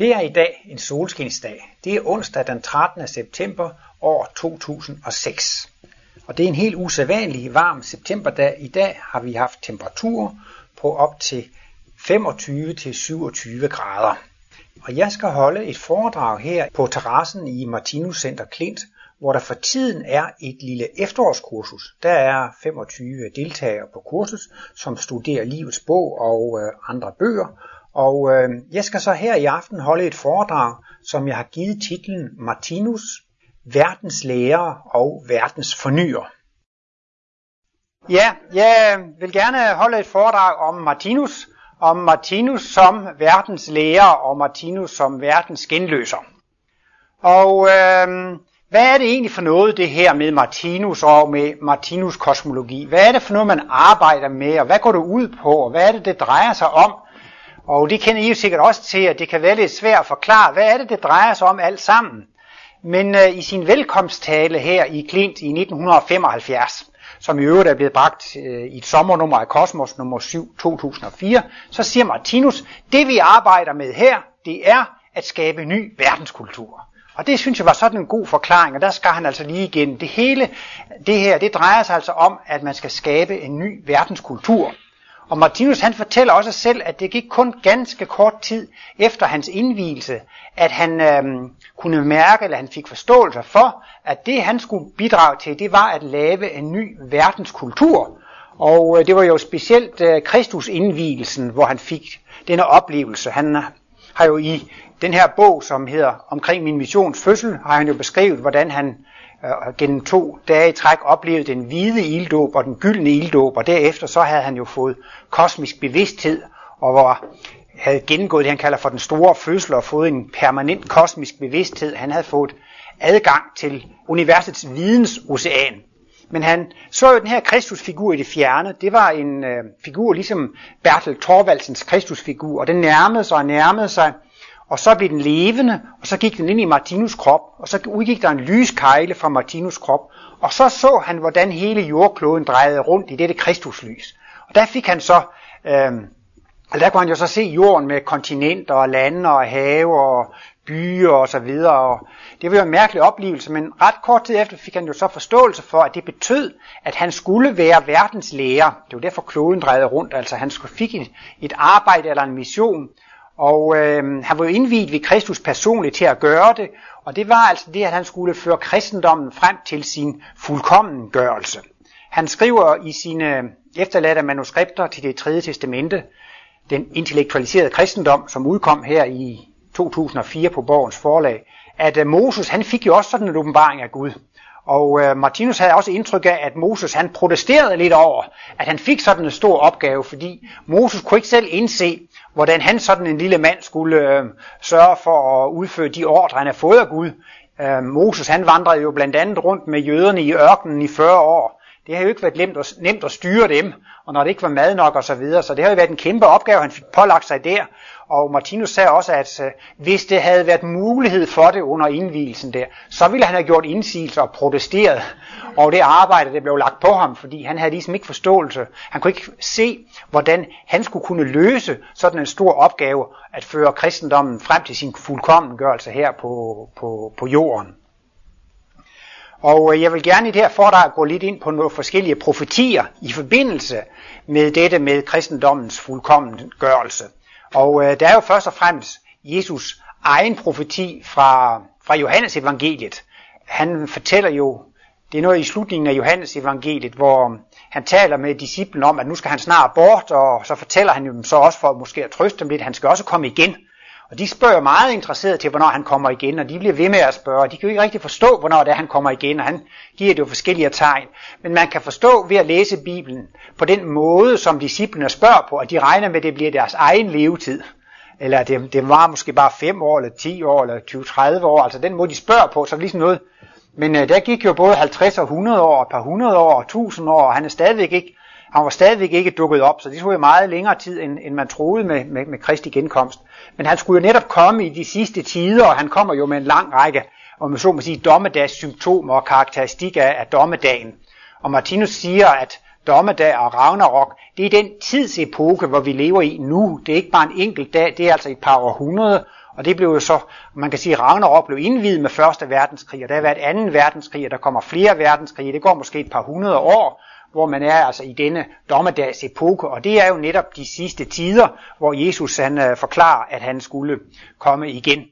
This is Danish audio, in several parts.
Det er i dag en solskinsdag. Det er onsdag den 13. september år 2006. Og det er en helt usædvanlig varm septemberdag. I dag har vi haft temperaturer på op til 25-27 grader. Og jeg skal holde et foredrag her på terrassen i Martinus Center Klint, hvor der for tiden er et lille efterårskursus. Der er 25 deltagere på kursus, som studerer livets bog og øh, andre bøger. Og øh, jeg skal så her i aften holde et foredrag, som jeg har givet titlen Martinus, verdens lærer og verdens fornyer. Ja, jeg vil gerne holde et foredrag om Martinus, om Martinus som verdens lærer og Martinus som verdens genløser. Og øh, hvad er det egentlig for noget, det her med Martinus og med Martinus kosmologi? Hvad er det for noget, man arbejder med, og hvad går det ud på, og hvad er det, det drejer sig om? Og det kender I jo sikkert også til, at det kan være lidt svært at forklare, hvad er det, det drejer sig om alt sammen. Men øh, i sin velkomsttale her i Klint i 1975, som i øvrigt er blevet bragt øh, i et sommernummer af Kosmos nummer 7 2004, så siger Martinus, det vi arbejder med her, det er at skabe ny verdenskultur. Og det synes jeg var sådan en god forklaring, og der skal han altså lige igen. Det hele det her, det drejer sig altså om, at man skal skabe en ny verdenskultur. Og Martinus han fortæller også selv, at det gik kun ganske kort tid efter hans indvielse, at han øhm, kunne mærke, eller han fik forståelse for, at det han skulle bidrage til, det var at lave en ny verdenskultur. Og øh, det var jo specielt øh, Kristus indvielsen, hvor han fik denne oplevelse. Han har jo i den her bog, som hedder Omkring min missions fødsel, har han jo beskrevet, hvordan han øh, gennem to dage i træk oplevede den hvide ilddåb og den gyldne ilddåb, og derefter så havde han jo fået kosmisk bevidsthed, og var, havde gennemgået det, han kalder for den store fødsel, og fået en permanent kosmisk bevidsthed. Han havde fået adgang til universets vidensocean. Men han så jo den her Kristusfigur i det fjerne. Det var en øh, figur ligesom Bertel Thorvaldsens Kristusfigur, og den nærmede sig og nærmede sig, og så blev den levende, og så gik den ind i Martinus krop, og så udgik der en lyskejle fra Martinus krop, og så så han, hvordan hele jordkloden drejede rundt i dette Kristuslys. Og der fik han så, øh, der kunne han jo så se jorden med kontinenter og lande og have og byer og så videre. Og det var jo en mærkelig oplevelse, men ret kort tid efter fik han jo så forståelse for, at det betød, at han skulle være verdens lærer. Det var derfor kloden drejede rundt, altså han skulle fik et, et arbejde eller en mission, og øh, han var jo indviet ved Kristus personligt til at gøre det, og det var altså det, at han skulle føre kristendommen frem til sin fuldkommengørelse. Han skriver i sine øhm, efterladte manuskripter til det tredje testamente, den intellektualiserede kristendom, som udkom her i 2004 på Borgens forlag, at øh, Moses han fik jo også sådan en åbenbaring af Gud. Og øh, Martinus havde også indtryk af, at Moses han protesterede lidt over, at han fik sådan en stor opgave, fordi Moses kunne ikke selv indse, hvordan han sådan en lille mand skulle øh, sørge for at udføre de ordre, han havde fået af Gud. Øh, Moses han vandrede jo blandt andet rundt med jøderne i ørkenen i 40 år. Det har jo ikke været nemt at, nemt at styre dem, og når det ikke var mad nok og så videre, så det har jo været en kæmpe opgave, han fik pålagt sig der. Og Martinus sagde også, at øh, hvis det havde været mulighed for det under indvielsen der, så ville han have gjort indsigelse og protesteret over det arbejde, der blev lagt på ham, fordi han havde ligesom ikke forståelse. Han kunne ikke se, hvordan han skulle kunne løse sådan en stor opgave at føre kristendommen frem til sin fuldkommengørelse her på, på, på jorden. Og øh, jeg vil gerne i det her foredrag gå lidt ind på nogle forskellige profetier i forbindelse med dette med kristendommens fuldkommengørelse. Og øh, der er jo først og fremmest Jesus egen profeti fra, fra Johannes evangeliet. Han fortæller jo, det er noget i slutningen af Johannes evangeliet, hvor han taler med disciplen om, at nu skal han snart bort, og så fortæller han dem så også for måske at trøste dem lidt, han skal også komme igen. Og de spørger meget interesseret til, hvornår han kommer igen, og de bliver ved med at spørge, og de kan jo ikke rigtig forstå, hvornår det er, han kommer igen, og han giver det jo forskellige tegn. Men man kan forstå ved at læse Bibelen på den måde, som disciplene spørger på, og de regner med, at det bliver deres egen levetid. Eller det, det var måske bare 5 år, eller 10 år, eller 20-30 år, altså den måde, de spørger på, så er det ligesom noget. Men uh, der gik jo både 50 og 100 år, et par 100 år og 1000 år, og han er stadigvæk ikke han var stadigvæk ikke dukket op, så det tog jo meget længere tid, end, end man troede med, med, med Kristi genkomst. Men han skulle jo netop komme i de sidste tider, og han kommer jo med en lang række, om man så må sige, dommedagssymptomer og karakteristikker af, af dommedagen. Og Martinus siger, at dommedag og Ragnarok, det er den tidsepoke, hvor vi lever i nu. Det er ikke bare en enkelt dag, det er altså et par århundrede, Og det blev jo så, man kan sige, Ragnarok blev indvidet med første verdenskrig, og der har været anden verdenskrig, og der kommer flere verdenskrige. Det går måske et par hundrede år, hvor man er altså i denne dommedags epoke, og det er jo netop de sidste tider, hvor Jesus han øh, forklarer, at han skulle komme igen.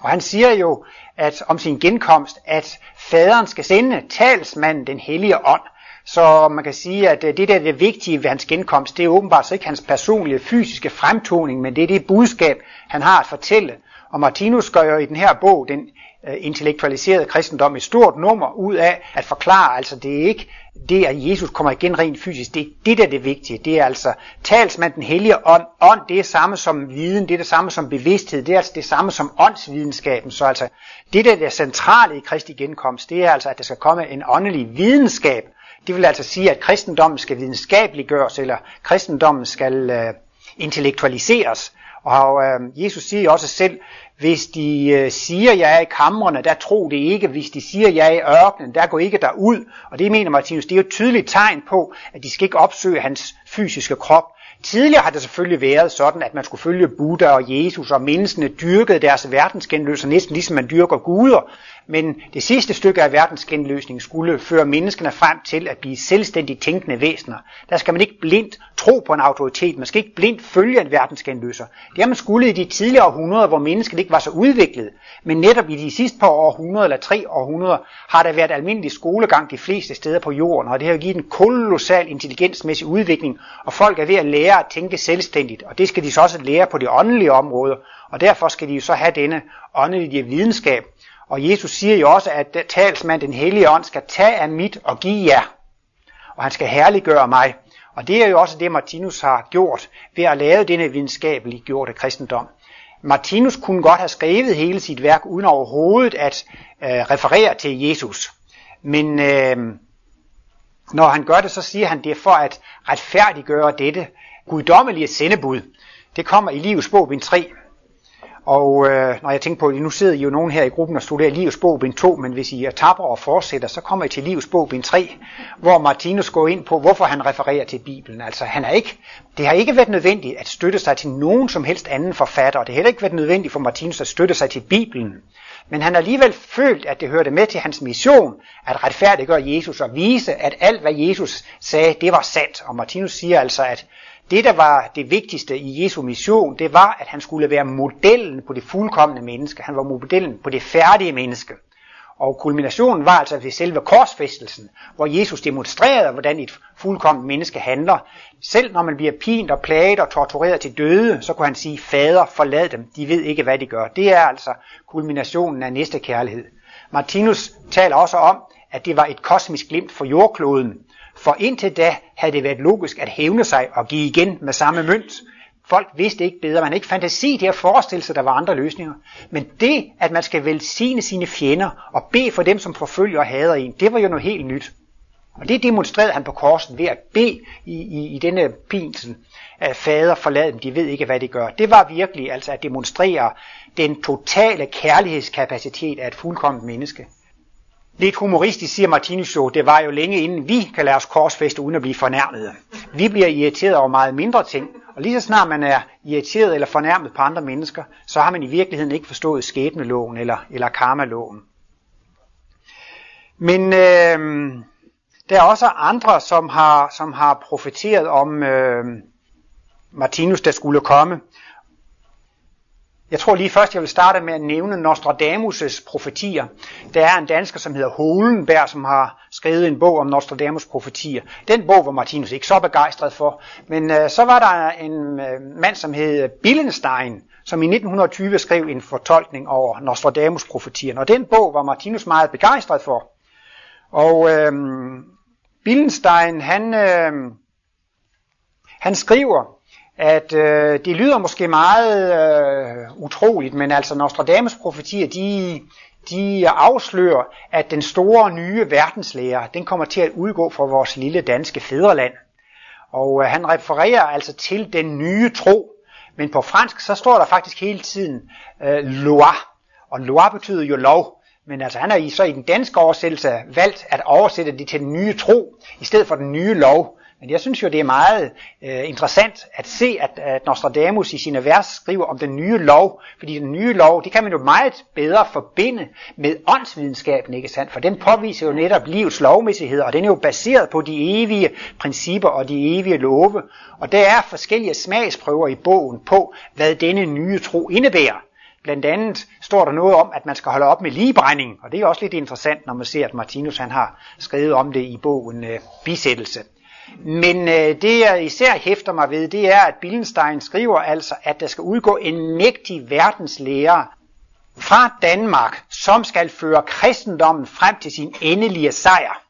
Og han siger jo at om sin genkomst, at faderen skal sende talsmanden, den hellige ånd. Så man kan sige, at øh, det der er det vigtige ved hans genkomst, det er åbenbart så ikke hans personlige fysiske fremtoning, men det er det budskab, han har at fortælle. Og Martinus gør jo i den her bog, den øh, intellektualiserede kristendom, et stort nummer ud af at forklare, altså det er ikke det, at Jesus kommer igen rent fysisk, det er det, der er det vigtige. Det er altså talsmand den hellige ånd. Ånd, det er samme som viden, det er det samme som bevidsthed, det er altså det samme som åndsvidenskaben. Så altså, det der er det centrale i Kristi genkomst, det er altså, at der skal komme en åndelig videnskab. Det vil altså sige, at kristendommen skal videnskabeliggøres, eller kristendommen skal øh, intellektualiseres. Og øh, Jesus siger også selv, hvis de øh, siger, jeg er i kamrene, der tro det ikke. Hvis de siger, jeg er i ørkenen, der går ikke derud. Og det mener Martinus, det er jo et tydeligt tegn på, at de skal ikke opsøge hans fysiske krop. Tidligere har det selvfølgelig været sådan, at man skulle følge Buddha og Jesus, og menneskene dyrkede deres verdensgenløser næsten ligesom man dyrker guder. Men det sidste stykke af verdensgenløsningen skulle føre menneskene frem til at blive selvstændigt tænkende væsener. Der skal man ikke blindt tro på en autoritet, man skal ikke blindt følge en verdensgenløser. Det har man skulle i de tidligere århundreder, hvor mennesket ikke var så udviklet. Men netop i de sidste par århundreder eller tre århundreder har der været almindelig skolegang de fleste steder på jorden, og det har givet en kolossal intelligensmæssig udvikling, og folk er ved at lære at tænke selvstændigt, og det skal de så også lære på de åndelige områder, og derfor skal de jo så have denne åndelige videnskab. Og Jesus siger jo også, at talsmand den hellige ånd skal tage af mit og give jer. Og han skal herliggøre mig. Og det er jo også det, Martinus har gjort ved at lave denne videnskabelige gjorte kristendom. Martinus kunne godt have skrevet hele sit værk uden overhovedet at øh, referere til Jesus. Men øh, når han gør det, så siger han, det er for at retfærdiggøre dette guddommelige sendebud. Det kommer i livets bog, bind 3, og øh, når jeg tænker på, at nu sidder I jo nogen her i gruppen og studerer Livets bog, bind 2, men hvis I er tapper og fortsætter, så kommer I til Livets bog, bind 3, hvor Martinus går ind på, hvorfor han refererer til Bibelen. Altså, han er ikke, det har ikke været nødvendigt at støtte sig til nogen som helst anden forfatter, og det har heller ikke været nødvendigt for Martinus at støtte sig til Bibelen. Men han har alligevel følt, at det hørte med til hans mission, at retfærdiggøre Jesus og vise, at alt hvad Jesus sagde, det var sandt. Og Martinus siger altså, at det, der var det vigtigste i Jesu mission, det var, at han skulle være modellen på det fuldkommende menneske. Han var modellen på det færdige menneske. Og kulminationen var altså ved selve korsfæstelsen, hvor Jesus demonstrerede, hvordan et fuldkomment menneske handler. Selv når man bliver pint og plaget og tortureret til døde, så kunne han sige, fader, forlad dem, de ved ikke, hvad de gør. Det er altså kulminationen af næste kærlighed. Martinus taler også om, at det var et kosmisk glimt for jordkloden, for indtil da havde det været logisk at hævne sig og give igen med samme mønt. Folk vidste ikke bedre, man havde ikke fantasi til at forestille sig, at der var andre løsninger. Men det, at man skal velsigne sine fjender og bede for dem, som forfølger og hader en, det var jo noget helt nyt. Og det demonstrerede han på korsen ved at bede i, i, i denne pinsel at fader forlad dem, de ved ikke, hvad de gør. Det var virkelig altså at demonstrere den totale kærlighedskapacitet af et fuldkommet menneske. Lidt humoristisk siger Martinus jo, det var jo længe inden vi kan lade os korsfeste uden at blive fornærmede. Vi bliver irriteret over meget mindre ting, og lige så snart man er irriteret eller fornærmet på andre mennesker, så har man i virkeligheden ikke forstået skæbneloven eller, eller karmaloven. Men øh, der er også andre, som har, som har profeteret om øh, Martinus, der skulle komme. Jeg tror lige først, jeg vil starte med at nævne Nostradamus' profetier. Der er en dansker, som hedder Holenberg, som har skrevet en bog om Nostradamus' profetier. Den bog var Martinus ikke så begejstret for. Men øh, så var der en øh, mand, som hed Billenstein, som i 1920 skrev en fortolkning over Nostradamus' profetier. Og den bog var Martinus meget begejstret for. Og øh, Billenstein, han, øh, han skriver, at øh, det lyder måske meget øh, utroligt, men altså Nostradamus profetier, de, de afslører, at den store nye verdenslærer, den kommer til at udgå fra vores lille danske fædreland. Og øh, han refererer altså til den nye tro, men på fransk så står der faktisk hele tiden øh, loi, og loi betyder jo lov, men altså han har i, så i den danske oversættelse valgt at oversætte det til den nye tro, i stedet for den nye lov. Men jeg synes jo, det er meget øh, interessant at se, at, at Nostradamus i sine vers skriver om den nye lov, fordi den nye lov, det kan man jo meget bedre forbinde med åndsvidenskaben, ikke sandt? For den påviser jo netop livets lovmæssighed, og den er jo baseret på de evige principper og de evige love. Og der er forskellige smagsprøver i bogen på, hvad denne nye tro indebærer. Blandt andet står der noget om, at man skal holde op med ligebrænding, og det er også lidt interessant, når man ser, at Martinus han har skrevet om det i bogen øh, Bisættelse. Men øh, det jeg især hæfter mig ved, det er, at Billenstein skriver altså, at der skal udgå en mægtig verdenslærer fra Danmark, som skal føre kristendommen frem til sin endelige sejr.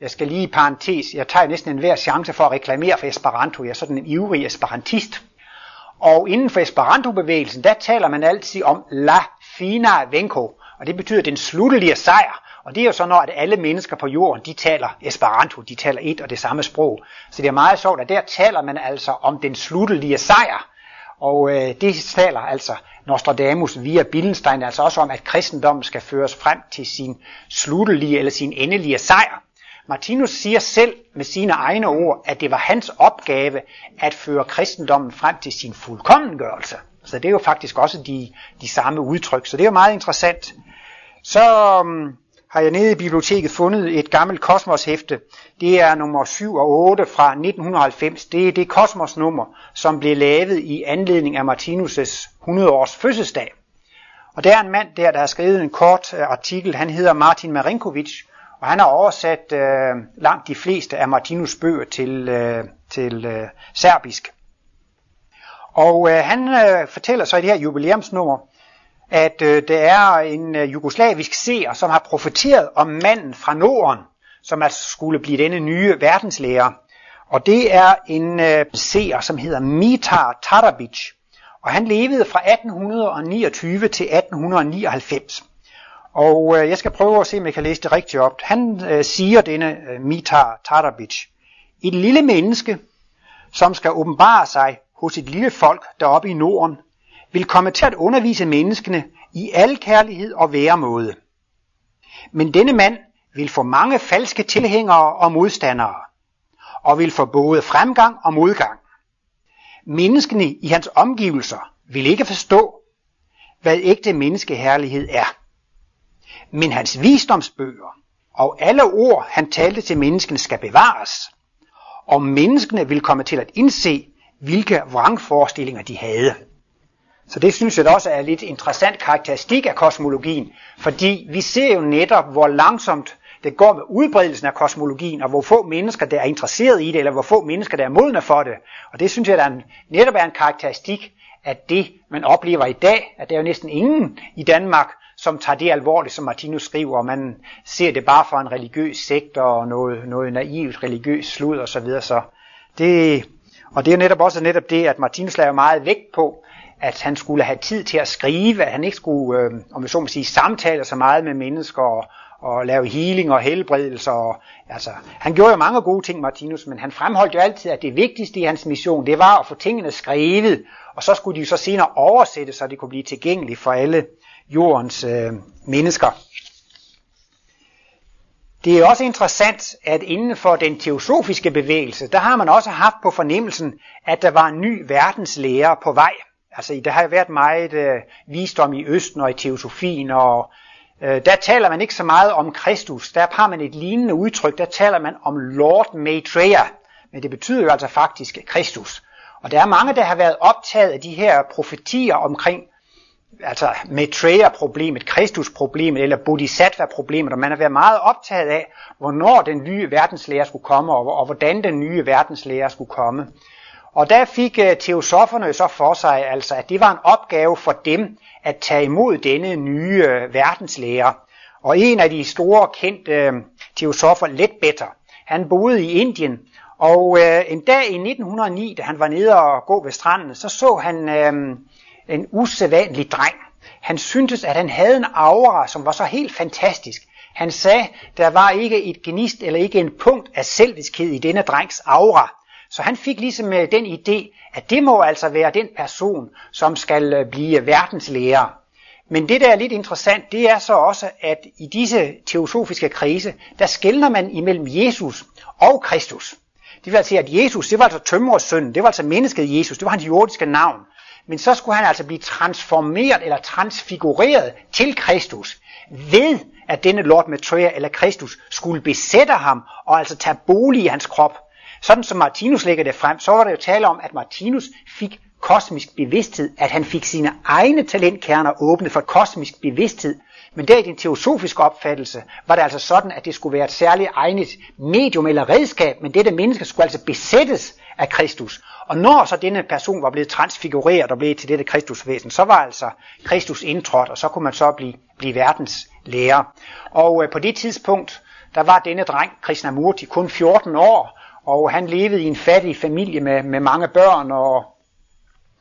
Jeg skal lige i parentes, jeg tager næsten enhver chance for at reklamere for Esperanto. Jeg er sådan en ivrig esperantist. Og inden for Esperanto-bevægelsen, der taler man altid om la fina venko, og det betyder den sluttelige sejr. Og det er jo så, når at alle mennesker på jorden, de taler Esperanto, de taler et og det samme sprog. Så det er meget sjovt, at der taler man altså om den sluttelige sejr. Og øh, det taler altså Nostradamus via Billenstein altså også om, at kristendommen skal føres frem til sin sluttelige eller sin endelige sejr. Martinus siger selv med sine egne ord, at det var hans opgave at føre kristendommen frem til sin fuldkommengørelse. Så det er jo faktisk også de, de samme udtryk, så det er jo meget interessant. Så um, har jeg nede i biblioteket fundet et gammelt kosmoshæfte. Det er nummer 7 og 8 fra 1990. Det er det kosmosnummer, som blev lavet i anledning af Martinus' 100 års fødselsdag. Og der er en mand der, der har skrevet en kort øh, artikel. Han hedder Martin Marinkovic, og han har oversat øh, langt de fleste af Martinus bøger til, øh, til øh, serbisk. Og øh, han øh, fortæller så i det her jubilæumsnummer, at øh, der er en øh, jugoslavisk seer, som har profeteret om manden fra Norden, som altså skulle blive denne nye verdenslærer. Og det er en øh, seer, som hedder Mitar Tarabic. Og han levede fra 1829 til 1899. Og øh, jeg skal prøve at se, om jeg kan læse det rigtigt op. Han øh, siger denne øh, Mitar Tarabic. Et lille menneske, som skal åbenbare sig hos et lille folk deroppe i Norden, vil komme til at undervise menneskene i al kærlighed og væremåde. Men denne mand vil få mange falske tilhængere og modstandere, og vil få både fremgang og modgang. Menneskene i hans omgivelser vil ikke forstå, hvad ægte menneskeherlighed er. Men hans visdomsbøger og alle ord, han talte til menneskene, skal bevares. Og menneskene vil komme til at indse, hvilke vrangforestillinger de havde. Så det synes jeg også er lidt interessant karakteristik af kosmologien, fordi vi ser jo netop, hvor langsomt det går med udbredelsen af kosmologien, og hvor få mennesker, der er interesseret i det, eller hvor få mennesker, der er modne for det. Og det synes jeg, der er en, netop er en karakteristik af det, man oplever i dag, at der er jo næsten ingen i Danmark, som tager det alvorligt, som Martinus skriver, og man ser det bare for en religiøs sektor og noget, noget naivt religiøst slud og så videre. Så det, og det er netop også netop det, at Martinus laver meget vægt på, at han skulle have tid til at skrive, at han ikke skulle, øh, om vi så må sige, samtale så meget med mennesker og, og lave healing og helbredelse. Og, altså, han gjorde jo mange gode ting, Martinus, men han fremholdt jo altid, at det vigtigste i hans mission, det var at få tingene skrevet, og så skulle de jo så senere oversætte, så det kunne blive tilgængeligt for alle jordens øh, mennesker. Det er også interessant, at inden for den teosofiske bevægelse, der har man også haft på fornemmelsen, at der var en ny verdenslærer på vej. Altså, der har været meget øh, visdom i Østen og i teosofien, og øh, der taler man ikke så meget om Kristus. Der har man et lignende udtryk, der taler man om Lord Maitreya, men det betyder jo altså faktisk Kristus. Og der er mange, der har været optaget af de her profetier omkring altså Maitreya-problemet, Kristus-problemet eller Bodhisattva-problemet, og man har været meget optaget af, hvornår den nye verdenslærer skulle komme, og, og hvordan den nye verdenslærer skulle komme. Og der fik teosofferne teosoferne så for sig, altså, at det var en opgave for dem at tage imod denne nye uh, verdenslærer. Og en af de store kendte uh, teosofer, Ledbetter, han boede i Indien, og en dag i 1909, da han var nede og gå ved stranden, så så han en usædvanlig dreng. Han syntes, at han havde en aura, som var så helt fantastisk. Han sagde, der var ikke et genist eller ikke en punkt af selviskhed i denne drengs aura. Så han fik ligesom øh, den idé, at det må altså være den person, som skal blive blive verdenslærer. Men det, der er lidt interessant, det er så også, at i disse teosofiske krise, der skældner man imellem Jesus og Kristus. Det vil altså sige, at Jesus, det var altså tømmersønnen, det var altså mennesket Jesus, det var hans jordiske navn. Men så skulle han altså blive transformeret eller transfigureret til Kristus ved at denne Lord Maitreya eller Kristus skulle besætte ham og altså tage bolig i hans krop. Sådan som Martinus lægger det frem, så var det jo tale om, at Martinus fik kosmisk bevidsthed, at han fik sine egne talentkerner åbnet for kosmisk bevidsthed. Men der i den teosofiske opfattelse var det altså sådan, at det skulle være et særligt egnet medium eller redskab, men dette menneske skulle altså besættes af Kristus. Og når så denne person var blevet transfigureret og blev til dette Kristusvæsen, så var altså Kristus indtrådt, og så kunne man så blive, blive verdens lærer. Og øh, på det tidspunkt, der var denne dreng, Krishnamurti, kun 14 år, og han levede i en fattig familie med, med mange børn, og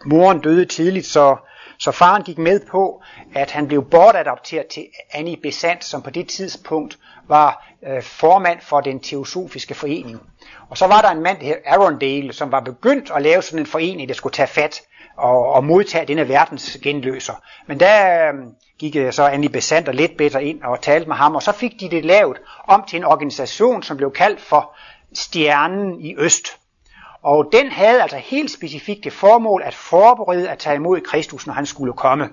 moren døde tidligt, så, så faren gik med på, at han blev bortadopteret til Annie Besant, som på det tidspunkt var øh, formand for den teosofiske forening. Og så var der en mand, der hed Arundale, som var begyndt at lave sådan en forening, der skulle tage fat og, og modtage denne verdens genløser. Men der øh, gik øh, så Annie Besant og lidt bedre ind og talte med ham, og så fik de det lavet om til en organisation, som blev kaldt for Stjernen i Øst. Og den havde altså helt specifikt det formål at forberede at tage imod Kristus, når han skulle komme.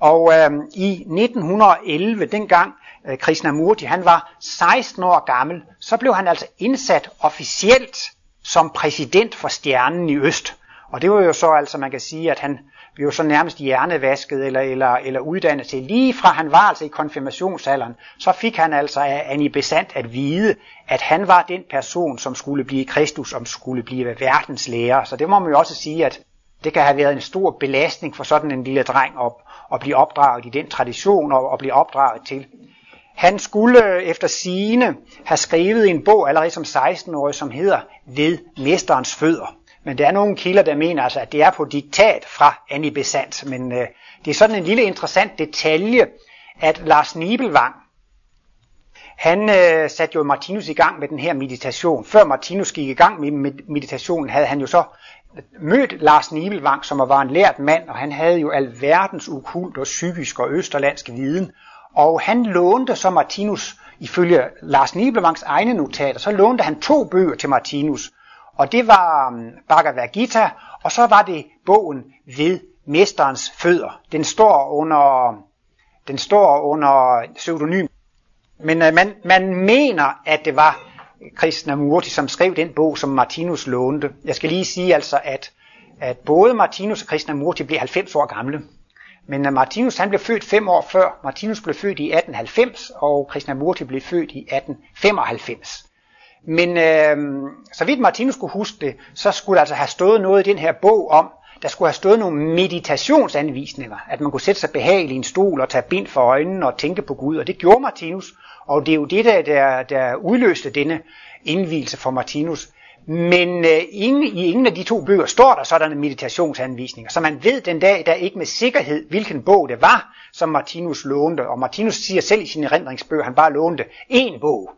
Og øh, i 1911, dengang øh, Krishnamurti han var 16 år gammel, så blev han altså indsat officielt som præsident for Stjernen i Øst. Og det var jo så altså, man kan sige, at han blev så nærmest hjernevasket eller, eller, eller uddannet til. Lige fra han var altså i konfirmationsalderen, så fik han altså af Annie Besant at vide, at han var den person, som skulle blive Kristus, som skulle blive verdens lærer. Så det må man jo også sige, at det kan have været en stor belastning for sådan en lille dreng at, at blive opdraget i den tradition og at blive opdraget til. Han skulle efter sine have skrevet en bog allerede som 16-årig, som hedder Ved Mesterens Fødder. Men der er nogle kilder, der mener altså, at det er på diktat fra Annie Besant. Men øh, det er sådan en lille interessant detalje, at Lars Nibelvang, han øh, satte jo Martinus i gang med den her meditation. Før Martinus gik i gang med meditationen, havde han jo så mødt Lars Nibelvang, som var en lært mand, og han havde jo alverdens ukult og psykisk og østerlandsk viden. Og han lånte så Martinus, ifølge Lars Nibelvangs egne notater, så lånte han to bøger til Martinus. Og det var um, Bhagavad Gita, og så var det bogen ved mesterens fødder. Den står under, den står under pseudonym. Men øh, man, man mener, at det var Krishnamurti, som skrev den bog, som Martinus lånte. Jeg skal lige sige altså, at, at både Martinus og Krishnamurti blev 90 år gamle. Men øh, Martinus han blev født fem år før. Martinus blev født i 1890, og Krishnamurti blev født i 1895. Men øh, så vidt Martinus skulle huske det, så skulle der altså have stået noget i den her bog om, der skulle have stået nogle meditationsanvisninger, at man kunne sætte sig behageligt i en stol og tage bind for øjnene og tænke på Gud, og det gjorde Martinus, og det er jo det, der, der, der udløste denne indvielse for Martinus. Men øh, ingen, i ingen af de to bøger står der sådanne meditationsanvisninger, så man ved den dag der ikke med sikkerhed, hvilken bog det var, som Martinus lånte. Og Martinus siger selv i sine erindringsbøger, han bare lånte én bog.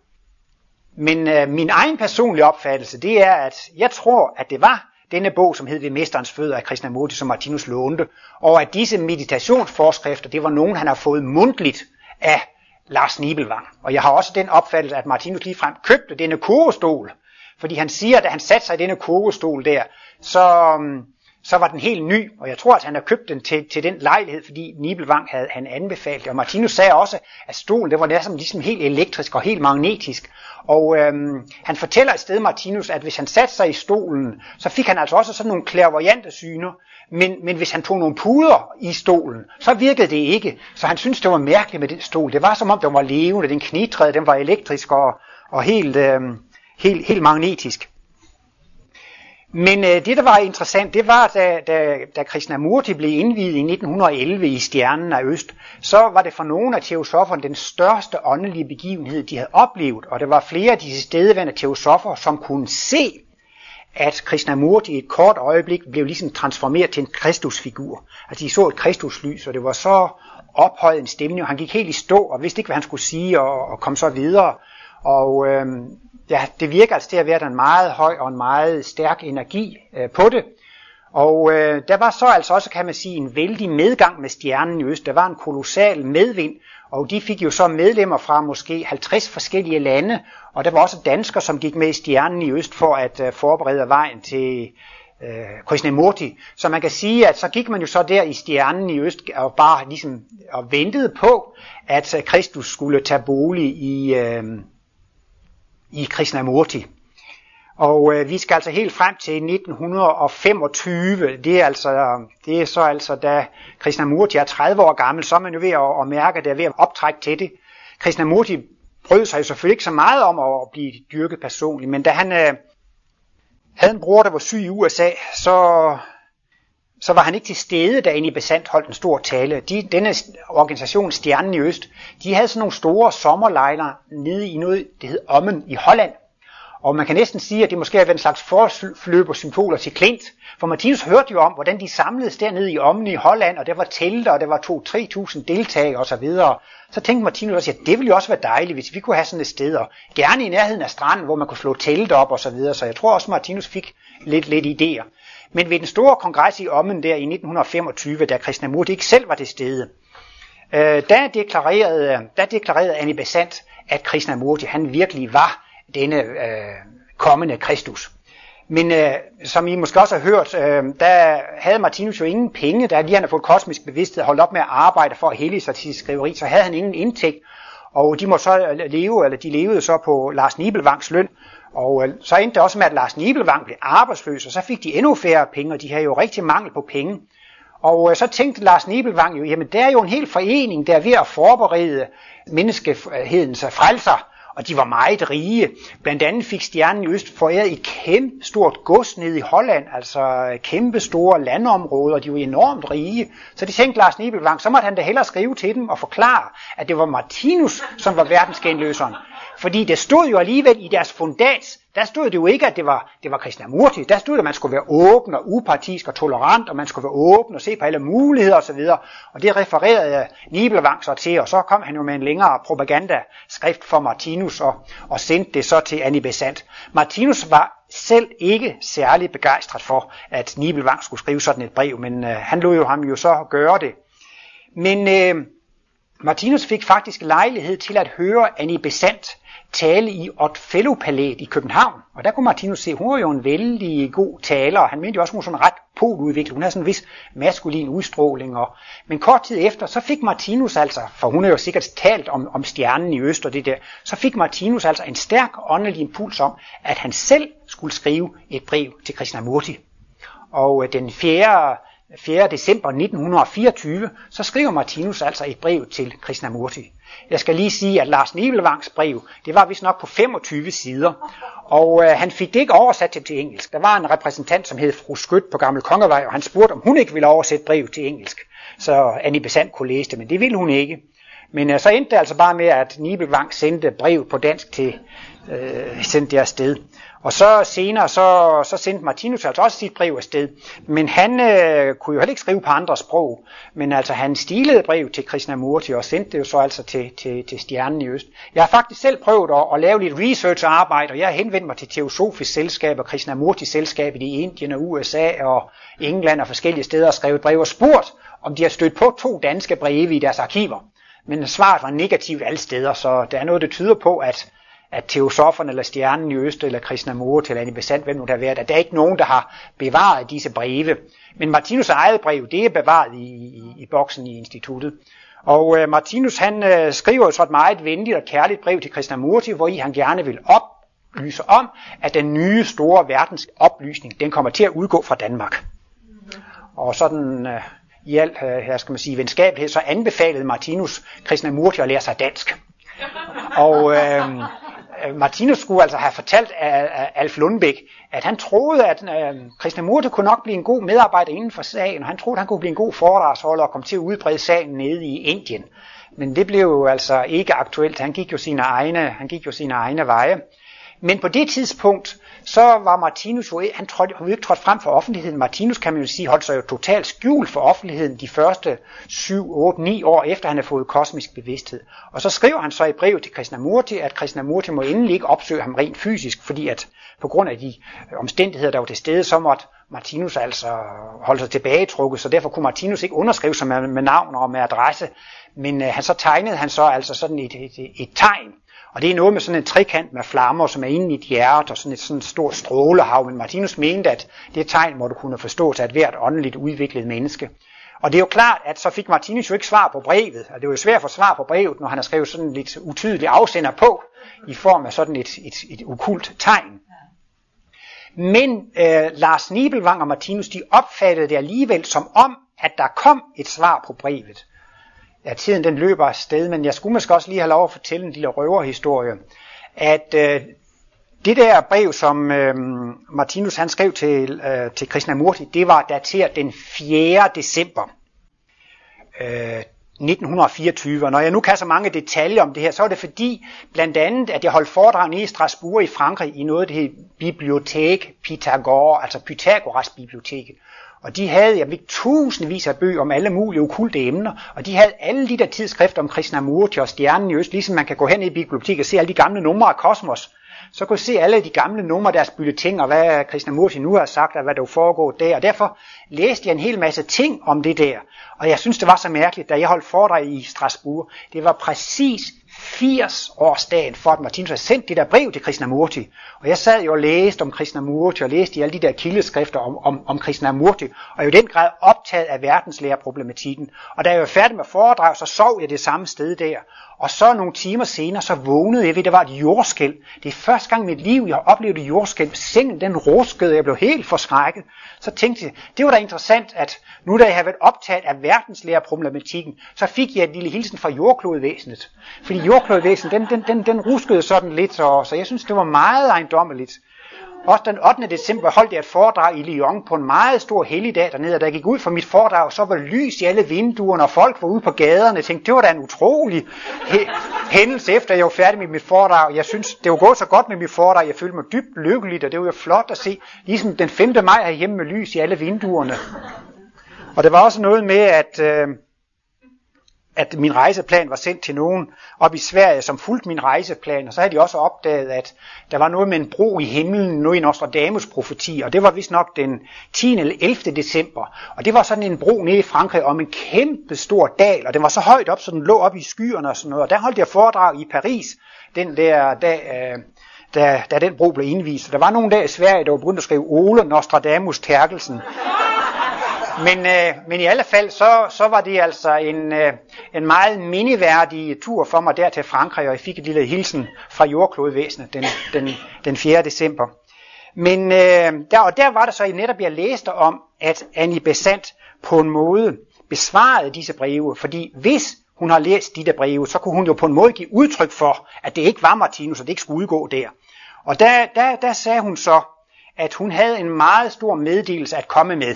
Men øh, min egen personlige opfattelse, det er, at jeg tror, at det var denne bog, som hed Ved Mesterens Fødder af Krishnamurti, som Martinus lånte, og at disse meditationsforskrifter, det var nogen, han har fået mundtligt af Lars Nibelvang. Og jeg har også den opfattelse, at Martinus ligefrem købte denne kogestol, fordi han siger, at da han satte sig i denne kogestol der, så, øhm, så var den helt ny, og jeg tror, at han har købt den til, til den lejlighed, fordi Nibelvang havde han anbefalet det. Og Martinus sagde også, at stolen det var næsten ligesom helt elektrisk og helt magnetisk. Og øhm, han fortæller et sted, Martinus, at hvis han satte sig i stolen, så fik han altså også sådan nogle klærvoyante syner, men, men hvis han tog nogle puder i stolen, så virkede det ikke. Så han syntes, det var mærkeligt med den stol. Det var som om, den var levende, den knitræde, den var elektrisk og, og helt, øhm, helt, helt magnetisk. Men øh, det, der var interessant, det var, da, da, da Krishnamurti blev indvidet i 1911 i Stjernen af Øst, så var det for nogle af teosoferne den største åndelige begivenhed, de havde oplevet. Og der var flere af disse stedværende teosofer, som kunne se, at Krishnamurti i et kort øjeblik blev ligesom transformeret til en kristusfigur. Altså de så et kristuslys, og det var så ophøjet en stemning, og han gik helt i stå og vidste ikke, hvad han skulle sige, og, og kom så videre. Og øhm, ja, det virker altså til at være en meget høj og en meget stærk energi øh, på det. Og øh, der var så altså også, kan man sige, en vældig medgang med stjernen i øst. Der var en kolossal medvind, og de fik jo så medlemmer fra måske 50 forskellige lande, og der var også danskere, som gik med i stjernen i øst for at øh, forberede vejen til øh, Krishnamurti. Så man kan sige, at så gik man jo så der i stjernen i øst og bare ligesom og ventede på, at øh, Kristus skulle tage bolig i, øh, i Krishnamurti. Og øh, vi skal altså helt frem til 1925. Det er, altså, det er så altså, da Krishnamurti er 30 år gammel, så er man jo ved at, at mærke, at det er ved at optrække til det. Krishnamurti brød sig jo selvfølgelig ikke så meget om at blive dyrket personligt, men da han øh, havde en bror, der var syg i USA, så, så var han ikke til stede, da Annie Besant holdt en stor tale. De, denne organisation, Stjernen i Øst, de havde sådan nogle store sommerlejre nede i noget, det hed Ommen i Holland. Og man kan næsten sige, at det måske har været en slags forløb og symboler til Klint. For Martinus hørte jo om, hvordan de samledes dernede i Ommen i Holland, og der var telte, og der var 2-3.000 deltagere osv. Så tænkte Martinus også, at det ville jo også være dejligt, hvis vi kunne have sådan et sted, og gerne i nærheden af stranden, hvor man kunne slå telt op og så videre. Så jeg tror også, Martinus fik lidt, lidt idéer. Men ved den store kongres i Ommen der i 1925, da Krishnamurti ikke selv var til stede, øh, der, deklarerede, der deklarerede Annie Besant, at Krishnamurti han virkelig var denne øh, kommende Kristus. Men øh, som I måske også har hørt, øh, der havde Martinus jo ingen penge, da lige han havde fået kosmisk bevidsthed og holdt op med at arbejde for at hellige sig til sit skriveri, så havde han ingen indtægt, og de må så leve, eller de levede så på Lars Nibelvangs løn, og øh, så endte det også med, at Lars Nibelvang blev arbejdsløs, og så fik de endnu færre penge, og de havde jo rigtig mangel på penge. Og øh, så tænkte Lars Nibelvang jo, jamen der er jo en hel forening, der er ved at forberede menneskehedens frelser, og de var meget rige. Blandt andet fik stjernen i Øst foræret et kæmpe stort gods ned i Holland, altså øh, kæmpe store landområder, de var enormt rige. Så de tænkte Lars Nibelvang, så måtte han da hellere skrive til dem og forklare, at det var Martinus, som var verdensgenløseren. Fordi det stod jo alligevel i deres fundats, der stod det jo ikke, at det var, det var Krishnamurti. Der stod, at man skulle være åben og upartisk og tolerant, og man skulle være åben og se på alle muligheder osv. Og det refererede Nibelvang så til, og så kom han jo med en længere propagandaskrift for Martinus og, og sendte det så til Annie Besant. Martinus var selv ikke særlig begejstret for, at Nibelvang skulle skrive sådan et brev, men øh, han lod jo ham jo så gøre det. Men øh, Martinus fik faktisk lejlighed til at høre Annie Besant tale i Otfello Palæet i København. Og der kunne Martinus se, hun var jo en vældig god taler, og han mente jo også, hun var sådan ret poludviklet. Hun havde sådan en vis maskulin udstråling. Og, men kort tid efter, så fik Martinus altså, for hun har jo sikkert talt om, om stjernen i øst og det der, så fik Martinus altså en stærk åndelig impuls om, at han selv skulle skrive et brev til Krishnamurti. Og øh, den 4. 4. december 1924, så skriver Martinus altså et brev til Krishnamurti. Jeg skal lige sige, at Lars Nibelvangs brev, det var vist nok på 25 sider, og øh, han fik det ikke oversat til, til engelsk. Der var en repræsentant, som hed Fru Skødt på Gammel Kongevej, og han spurgte, om hun ikke ville oversætte brev til engelsk, så Annie Besant kunne læse det, men det ville hun ikke. Men øh, så endte det altså bare med, at Nibelvang sendte brev på dansk til, øh, sendte det afsted. Og så senere, så, så sendte Martinus altså også sit brev afsted. Men han øh, kunne jo heller ikke skrive på andre sprog. Men altså han stilede brev til Krishnamurti og sendte det jo så altså til, til, til stjernen i øst. Jeg har faktisk selv prøvet at, at lave lidt research-arbejde, og jeg har henvendt mig til Teosofisk Selskab og Krishnamurti-selskabet i Indien og USA og England og forskellige steder og skrevet brev og spurgt, om de har stødt på to danske breve i deres arkiver. Men svaret var negativt alle steder, så der er noget, der tyder på, at at teosoferne eller stjernen i øst eller Krishnamurti eller Anibesant, hvem nu der har været, at der er ikke nogen, der har bevaret disse breve. Men Martinus eget brev, det er bevaret i, i, i boksen i instituttet. Og øh, Martinus han øh, skriver så et meget venligt og kærligt brev til Krishnamurti, hvor i han gerne vil oplyse om, at den nye store verdens oplysning, den kommer til at udgå fra Danmark. Og sådan øh, i al, øh, her skal man sige, venskabelighed, så anbefalede Martinus Krishnamurti at lære sig dansk. Og øh, Øh, Øh, Martinus skulle altså have fortalt af, Alf Lundbæk, at han troede, at øh, Christian Krishnamurti kunne nok blive en god medarbejder inden for sagen, og han troede, at han kunne blive en god foredragsholder og komme til at udbrede sagen nede i Indien. Men det blev jo altså ikke aktuelt. Han gik jo sine egne, han gik jo sine egne veje. Men på det tidspunkt, så var Martinus jo, han trådte, han ikke trådt frem for offentligheden. Martinus kan man jo sige, holdt sig jo totalt skjult for offentligheden de første 7, 8, 9 år efter han havde fået kosmisk bevidsthed. Og så skriver han så i brevet til Krishnamurti, at Krishnamurti må endelig ikke opsøge ham rent fysisk, fordi at på grund af de øh, omstændigheder, der var til stede, så måtte Martinus altså holde sig tilbagetrukket, så derfor kunne Martinus ikke underskrive sig med, med navn og med adresse, men øh, han så tegnede han så altså sådan et, et, et tegn, og det er noget med sådan en trekant med flammer, som er inde i et hjerte, og sådan et sådan stort strålehav. Men Martinus mente, at det tegn måtte kunne forstås af et hvert åndeligt udviklet menneske. Og det er jo klart, at så fik Martinus jo ikke svar på brevet, og det var jo svært at få svar på brevet, når han har skrevet sådan lidt utydelig afsender på, i form af sådan et, et, et ukult tegn. Men øh, Lars Nibelvang og Martinus, de opfattede det alligevel som om, at der kom et svar på brevet ja, tiden den løber afsted, men jeg skulle måske også lige have lov at fortælle en lille røverhistorie, at øh, det der brev, som øh, Martinus han skrev til, øh, til Krishnamurti, det var dateret den 4. december øh, 1924. Og når jeg nu kan så mange detaljer om det her, så er det fordi, blandt andet, at jeg holdt foredrag i Strasbourg i Frankrig i noget, der hedder Bibliotek Pythagore, altså Pythagoras biblioteket. Og de havde, jamen, tusindvis af bøger om alle mulige okulte emner, og de havde alle de der tidsskrifter om Krishnamurti og stjernen i øst, ligesom man kan gå hen i biblioteket og se alle de gamle numre af kosmos. Så kunne se alle de gamle numre af deres bulletin, og hvad Krishnamurti nu har sagt, og hvad der foregår der. Og derfor læste jeg en hel masse ting om det der. Og jeg synes, det var så mærkeligt, da jeg holdt foredrag i Strasbourg. Det var præcis 80 årsdagen for, at Martinus havde sendt det der brev til Krishnamurti. Og jeg sad jo og læste om Krishnamurti, og læste i alle de der kildeskrifter om, om, om Krishnamurti, og i den grad optaget af verdenslærerproblematikken. Og da jeg var færdig med foredrag, så sov jeg det samme sted der. Og så nogle timer senere, så vågnede jeg ved, at det var et jordskæld. Det er første gang i mit liv, jeg har oplevet et jordskæld. Sengen, den ruskede, jeg blev helt forskrækket. Så tænkte jeg, det var da interessant, at nu da jeg har været optaget af verdenslærerproblematikken, så fik jeg en lille hilsen fra jordklodvæsenet. Fordi jordklodvæsenet, den, den, den, den ruskede sådan lidt, og, så jeg synes, det var meget ejendommeligt. Også den 8. december holdt jeg et foredrag i Lyon på en meget stor helligdag dernede, og da jeg gik ud fra mit foredrag, så var lys i alle vinduerne, og folk var ude på gaderne. Jeg tænkte, det var da en utrolig hændelse, efter jeg var færdig med mit foredrag. Jeg synes, det var gået så godt med mit foredrag, jeg følte mig dybt lykkelig, og det var jo flot at se, ligesom den 5. maj herhjemme med lys i alle vinduerne. Og det var også noget med, at... Øh, at min rejseplan var sendt til nogen op i Sverige, som fulgte min rejseplan, og så havde de også opdaget, at der var noget med en bro i himlen, noget i Nostradamus profeti, og det var vist nok den 10. eller 11. december. Og det var sådan en bro nede i Frankrig om en kæmpe stor dal, og den var så højt op, så den lå op i skyerne og sådan noget. Og der holdt jeg foredrag i Paris, den der dag, øh, da, da den bro blev indvist. Der var nogle dage i Sverige, der var begyndt at skrive Ole Nostradamus Terkelsen. Men, øh, men i alle fald, så, så var det altså en, øh, en meget miniværdig tur for mig der til Frankrig, og jeg fik et lille hilsen fra jordklodvæsenet den, den, den 4. december. Men øh, der, og der var det så netop, jeg læste om, at Annie Besant på en måde besvarede disse breve, fordi hvis hun har læst de der breve, så kunne hun jo på en måde give udtryk for, at det ikke var Martinus, og det ikke skulle udgå der. Og der, der, der sagde hun så, at hun havde en meget stor meddelelse at komme med.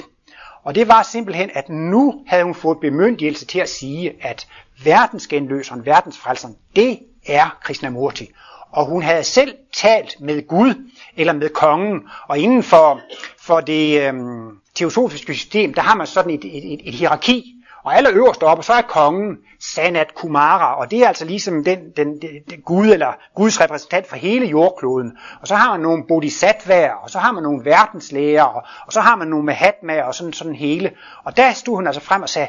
Og det var simpelthen, at nu havde hun fået bemyndigelse til at sige, at verdensgenløseren, verdensfrelseren, det er Krishnamurti. Og hun havde selv talt med Gud, eller med kongen, og inden for, for det øhm, teosofiske system, der har man sådan et, et, et, et hierarki, og aller øverst oppe, så er kongen Sanat Kumara, og det er altså ligesom den, den, den, den Gud eller Guds repræsentant for hele jordkloden. Og så har man nogle bodhisattvaer, og så har man nogle verdenslæger, og, og så har man nogle mahatmaer og sådan, sådan hele. Og der stod hun altså frem og sagde,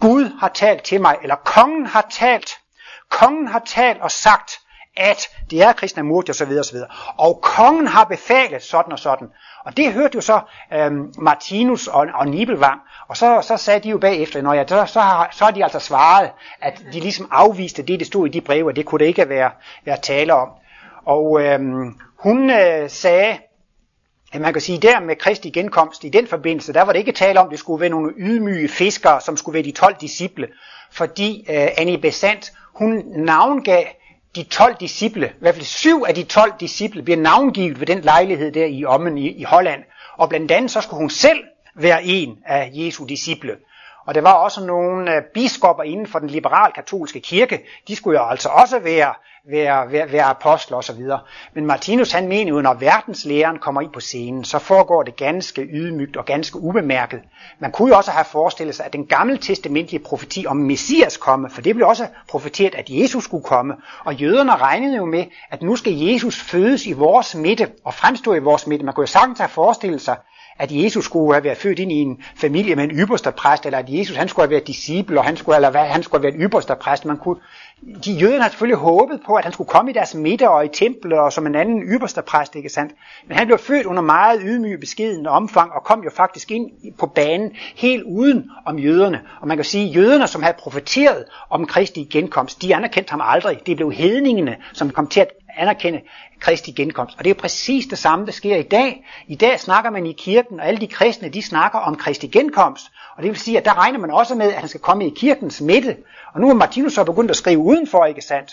Gud har talt til mig, eller kongen har talt. Kongen har talt og sagt, at det er Krishnamurti osv. osv. Og kongen har befalet sådan og sådan. Og det hørte jo så øhm, Martinus og, og Nibelvang, og så, så sagde de jo bagefter, når jeg, så, så, har, så har de altså svaret, at de ligesom afviste det, det stod i de breve, og det kunne det ikke være, være tale om. Og øhm, hun øh, sagde, at man kan sige, der med Kristi genkomst, i den forbindelse, der var det ikke tale om, at det skulle være nogle ydmyge fiskere, som skulle være de 12 disciple, fordi øh, Annie Besant, hun navngav de 12 disciple, i hvert fald syv af de 12 disciple, bliver navngivet ved den lejlighed der i Ommen i, i Holland. Og blandt andet så skulle hun selv være en af Jesu disciple. og der var også nogle øh, biskopper inden for den liberal-katolske kirke, de skulle jo altså også være, være, være, være apostler osv. Men Martinus han mener jo, når verdenslæren kommer ind på scenen, så foregår det ganske ydmygt og ganske ubemærket. Man kunne jo også have forestillet sig, at den gamle testamentlige profeti om Messias komme, for det blev også profeteret, at Jesus skulle komme, og jøderne regnede jo med, at nu skal Jesus fødes i vores midte og fremstå i vores midte. Man kunne jo sagtens have forestillet sig, at Jesus skulle have været født ind i en familie med en ypperste præst, eller at Jesus han skulle have været disciple, og han skulle, eller hvad, han skulle have været ypperste præst. Man kunne, de jøderne har selvfølgelig håbet på, at han skulle komme i deres midter og i templet og som en anden ypperste præst, ikke sandt? Men han blev født under meget ydmyg beskeden omfang og kom jo faktisk ind på banen helt uden om jøderne. Og man kan sige, at jøderne, som havde profeteret om Kristi genkomst, de anerkendte ham aldrig. Det blev hedningene, som kom til at anerkende Kristi genkomst. Og det er jo præcis det samme, der sker i dag. I dag snakker man i kirken, og alle de kristne, de snakker om Kristi genkomst. Og det vil sige, at der regner man også med, at han skal komme i kirkens midte. Og nu er Martinus så begyndt at skrive udenfor, ikke sandt?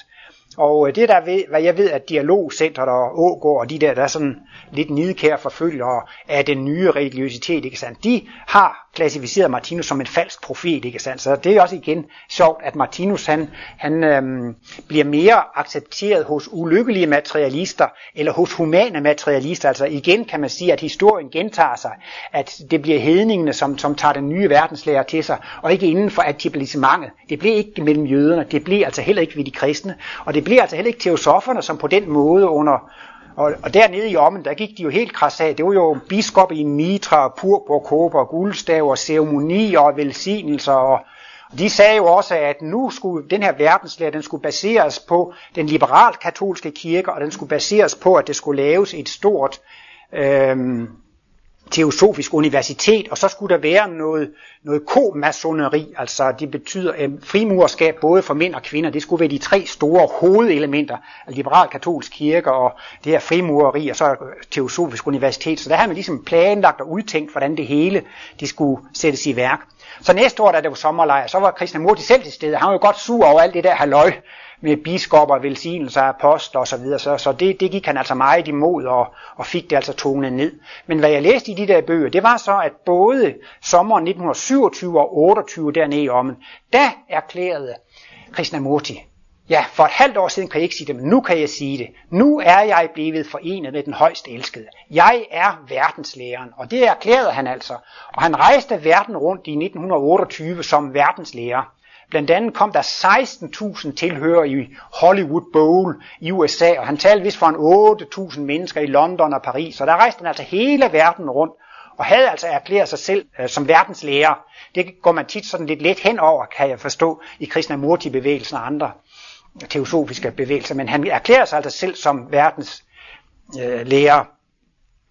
Og øh, det der ved, hvad jeg ved, at Dialogcentret og Ågård og de der, der er sådan lidt nidkære forfølgere af den nye religiøsitet, ikke sandt? De har klassificeret Martinus som en falsk profet, ikke sandt? Så det er også igen sjovt, at Martinus han, han øhm, bliver mere accepteret hos ulykkelige materialister, eller hos humane materialister. Altså igen kan man sige, at historien gentager sig, at det bliver hedningene, som, som tager den nye verdenslærer til sig, og ikke inden for etablissementet. Det bliver ikke mellem jøderne, det bliver altså heller ikke ved de kristne, og det bliver altså heller ikke teosoferne, som på den måde under, og, og dernede i ommen, der gik de jo helt kras af. Det var jo biskop i mitra, purpur, kåber, guldstav og ceremonier og velsignelser. Og, og de sagde jo også, at nu skulle den her verdenslære, den skulle baseres på den liberal-katolske kirke, og den skulle baseres på, at det skulle laves et stort Øh, teosofisk universitet, og så skulle der være noget, noget komasoneri, altså det betyder øh, frimurskab både for mænd og kvinder, det skulle være de tre store hovedelementer. Af liberal katolsk kirke og det her frimureri og så teosofisk universitet, så der har man ligesom planlagt og udtænkt, hvordan det hele det skulle sættes i værk. Så næste år, da det var sommerlejr, så var Krishnamurti selv til stede. Han var jo godt sur over alt det der halløj med biskopper, velsignelser, apostler osv. Så, så det, det gik han altså meget imod og, og fik det altså tonet ned. Men hvad jeg læste i de der bøger, det var så, at både sommeren 1927 og 28 dernede om, da der erklærede Krishnamurti, Ja, for et halvt år siden kan jeg ikke sige det, men nu kan jeg sige det. Nu er jeg blevet forenet med den højst elskede. Jeg er verdenslæreren, og det erklærede han altså. Og han rejste verden rundt i 1928 som verdenslærer. Blandt andet kom der 16.000 tilhører i Hollywood Bowl i USA, og han talte vist for en 8.000 mennesker i London og Paris, og der rejste han altså hele verden rundt, og havde altså erklæret sig selv øh, som verdenslærer. Det går man tit sådan lidt let hen over, kan jeg forstå, i Krishnamurti-bevægelsen og andre teosofiske bevægelser, men han erklærer sig altså selv som verdens øh, lærer.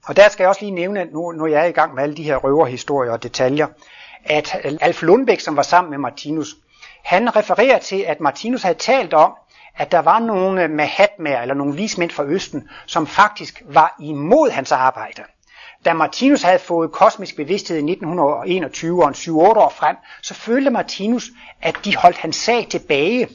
Og der skal jeg også lige nævne, nu, nu jeg er i gang med alle de her røverhistorier og detaljer, at Alf Lundbæk, som var sammen med Martinus, han refererer til, at Martinus havde talt om, at der var nogle mahatmaer, eller nogle vismænd fra Østen, som faktisk var imod hans arbejde. Da Martinus havde fået kosmisk bevidsthed i 1921 og en 7-8 år frem, så følte Martinus, at de holdt hans sag tilbage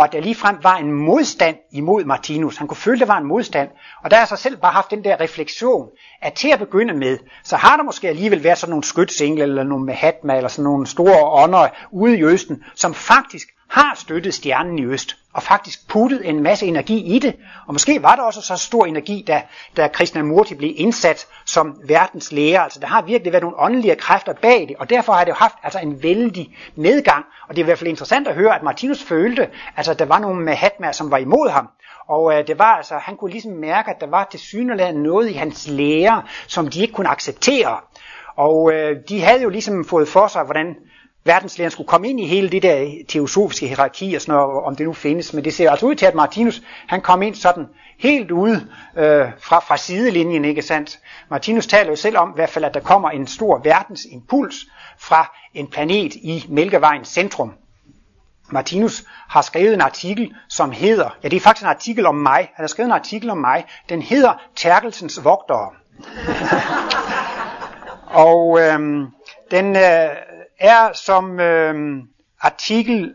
og at der ligefrem var en modstand imod Martinus. Han kunne føle, at der var en modstand. Og der har jeg så selv bare haft den der refleksion, at til at begynde med, så har der måske alligevel været sådan nogle skytsengle, eller nogle Mahatma, eller sådan nogle store ånder ude i Østen, som faktisk har støttet stjernen i øst, og faktisk puttet en masse energi i det. Og måske var der også så stor energi, da, da Krishnamurti blev indsat som verdens lærer. Altså der har virkelig været nogle åndelige kræfter bag det, og derfor har det jo haft altså en vældig nedgang. Og det er i hvert fald interessant at høre, at Martinus følte, altså at der var nogle Mahatmaer, som var imod ham. Og øh, det var altså, han kunne ligesom mærke, at der var til synligheden noget i hans lære, som de ikke kunne acceptere. Og øh, de havde jo ligesom fået for sig, hvordan verdenslæren skulle komme ind i hele det der teosofiske hierarki og sådan noget, om det nu findes. Men det ser altså ud til, at Martinus han kom ind sådan helt ude øh, fra, fra sidelinjen, ikke sandt? Martinus taler jo selv om, i hvert fald, at der kommer en stor verdensimpuls fra en planet i Mælkevejens centrum. Martinus har skrevet en artikel, som hedder, ja det er faktisk en artikel om mig, han har skrevet en artikel om mig, den hedder Terkelsens Vogtere. og øhm, den, øh, er som øh, artikel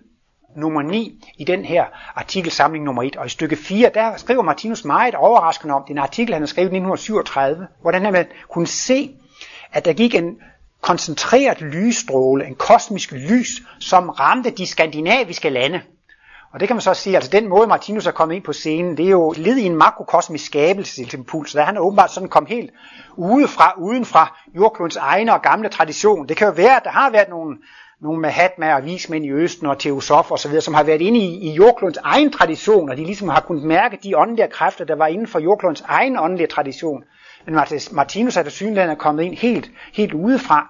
nummer 9 i den her artikelsamling nummer 1. Og i stykke 4, der skriver Martinus meget overraskende om, det er en artikel, han har skrevet i 1937, hvordan han kunne se, at der gik en koncentreret lysstråle, en kosmisk lys, som ramte de skandinaviske lande. Og det kan man så sige, altså den måde Martinus er kommet ind på scenen, det er jo led i en makrokosmisk skabelsesimpuls, der han er åbenbart sådan kom helt udefra, uden fra jordklodens egne og gamle tradition. Det kan jo være, at der har været nogle, nogle Mahatma og vismænd i Østen og teosoffer osv., som har været inde i, i jordklodens egen tradition, og de ligesom har kunnet mærke de åndelige kræfter, der var inden for jordklodens egen åndelige tradition. Men Martinus er der synligheden kommet ind helt, helt udefra.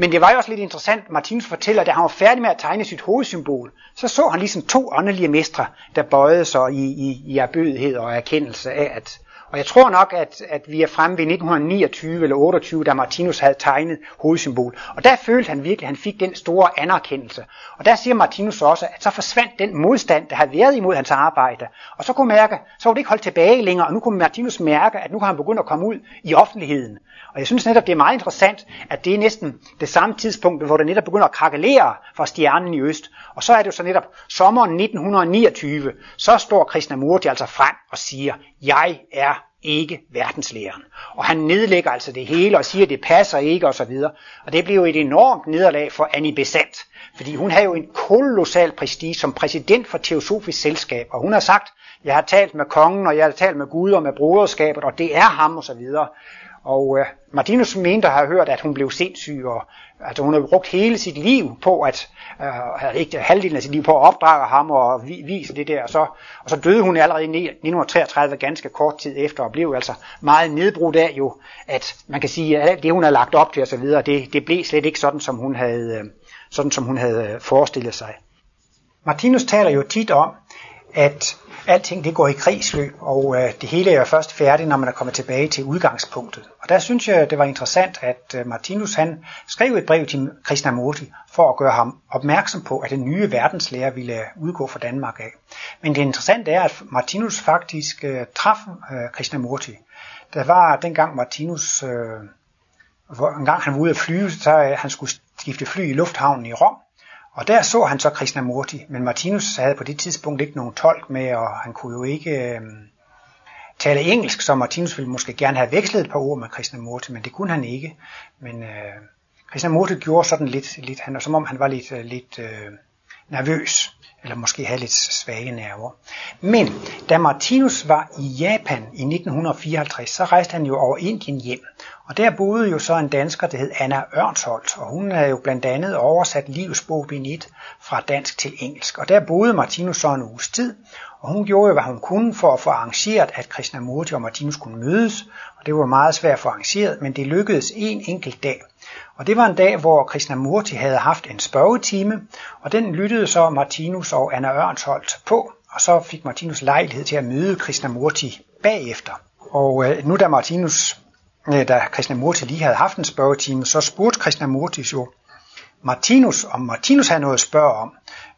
Men det var jo også lidt interessant, Martinus fortæller, at da han var færdig med at tegne sit hovedsymbol, så så han ligesom to åndelige mestre, der bøjede sig i, i, i erbødighed og erkendelse af, at, og jeg tror nok, at, at vi er fremme ved 1929 eller 28, da Martinus havde tegnet hovedsymbol. Og der følte han virkelig, at han fik den store anerkendelse. Og der siger Martinus også, at så forsvandt den modstand, der havde været imod hans arbejde. Og så kunne mærke, så var det ikke holdt tilbage længere, og nu kunne Martinus mærke, at nu kan han begynde at komme ud i offentligheden. Og jeg synes netop, det er meget interessant, at det er næsten det samme tidspunkt, hvor det netop begynder at krakelere fra stjernen i øst. Og så er det jo så netop sommeren 1929, så står Krishnamurti altså frem og siger, jeg er ikke verdenslæren. Og han nedlægger altså det hele og siger, at det passer ikke osv. Og, og det blev jo et enormt nederlag for Annie Besant. Fordi hun havde jo en kolossal prestige som præsident for Teosofisk Selskab. Og hun har sagt, jeg har talt med kongen, og jeg har talt med Gud og med broderskabet, og det er ham osv. Og øh, Martinus mente at have hørt, at hun blev sindssyg, og altså, hun har brugt hele sit liv på at, øh, havde ikke halvdelen af sit liv på at opdrage ham og vise det der. Og så, og så døde hun allerede i 1933 ganske kort tid efter, og blev altså meget nedbrudt af jo, at man kan sige, at alt det hun havde lagt op til osv., det, det blev slet ikke sådan, som hun havde, øh, sådan, som hun havde øh, forestillet sig. Martinus taler jo tit om, at alting det går i krigsløb, og øh, det hele er først færdigt, når man er kommet tilbage til udgangspunktet. Og der synes jeg, det var interessant, at øh, Martinus han skrev et brev til Krishnamurti for at gøre ham opmærksom på, at den nye verdenslærer ville udgå fra Danmark af. Men det interessante er, at Martinus faktisk øh, traf øh, Krishnamurti. Der var dengang Martinus, øh, hvor en gang han var ude at flyve, så øh, han skulle skifte fly i lufthavnen i Rom, og der så han så Krishnamurti, men Martinus havde på det tidspunkt ikke nogen tolk med, og han kunne jo ikke øh, tale engelsk, så Martinus ville måske gerne have vekslet et par ord med Krishnamurti, men det kunne han ikke. Men øh, Krishnamurti gjorde sådan lidt, lidt han, som om han var lidt, øh, lidt øh, nervøs, eller måske have lidt svage nerver. Men da Martinus var i Japan i 1954, så rejste han jo over Indien hjem, og der boede jo så en dansker, der hed Anna Ørnsholt, og hun havde jo blandt andet oversat Livsbog bog 1 fra dansk til engelsk. Og der boede Martinus så en uges tid, og hun gjorde jo, hvad hun kunne for at få arrangeret, at Krishnamurti og Martinus kunne mødes. Og det var meget svært at få arrangeret, men det lykkedes en enkelt dag. Og det var en dag, hvor Krishnamurti havde haft en spørgetime, og den lyttede så Martinus og Anna Ørnsholt på, og så fik Martinus lejlighed til at møde Krishnamurti bagefter. Og øh, nu da Martinus Øh, da Krishnamurti lige havde haft en spørgetime, så spurgte Krishnamurti jo Martinus, om Martinus havde noget at spørge om.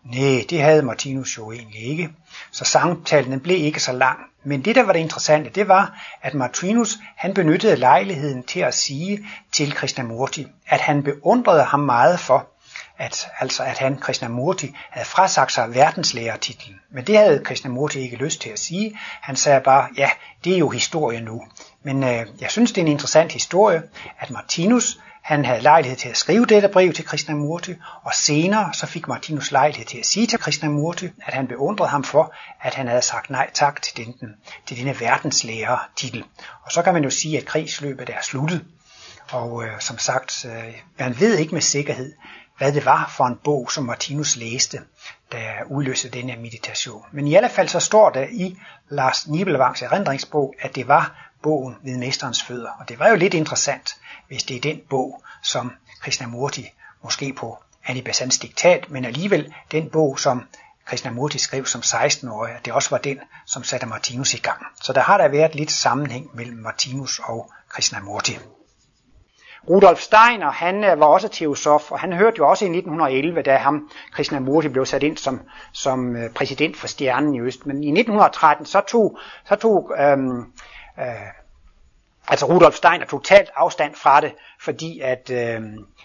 Nej, det havde Martinus jo egentlig ikke. Så samtalen blev ikke så lang. Men det, der var det interessante, det var, at Martinus han benyttede lejligheden til at sige til Krishnamurti, at han beundrede ham meget for, at, altså at han, Krishnamurti, havde frasagt sig verdenslærertitlen. Men det havde Krishnamurti ikke lyst til at sige. Han sagde bare, ja, det er jo historie nu. Men øh, jeg synes, det er en interessant historie, at Martinus han havde lejlighed til at skrive dette brev til Krishnamurti, og senere så fik Martinus lejlighed til at sige til Krishnamurti, at han beundrede ham for, at han havde sagt nej tak til, den, til denne verdenslærer titel. Og så kan man jo sige, at krigsløbet er sluttet. Og øh, som sagt, øh, man ved ikke med sikkerhed, hvad det var for en bog, som Martinus læste, der udløste denne meditation. Men i alle fald så står der i Lars Nibelvangs erindringsbog, at det var bogen ved mesterens fødder. Og det var jo lidt interessant, hvis det er den bog, som Krishnamurti måske på Anibasans diktat, men alligevel den bog, som Krishnamurti skrev som 16-årig, det også var den, som satte Martinus i gang. Så der har der været lidt sammenhæng mellem Martinus og Krishnamurti. Rudolf Steiner, han øh, var også teosof, og han hørte jo også i 1911, da ham, Krishnamurti, blev sat ind som, som øh, præsident for Stjernen i Øst. Men i 1913, så tog, så tog øhm, øh, altså Rudolf Steiner totalt afstand fra det, fordi at øh,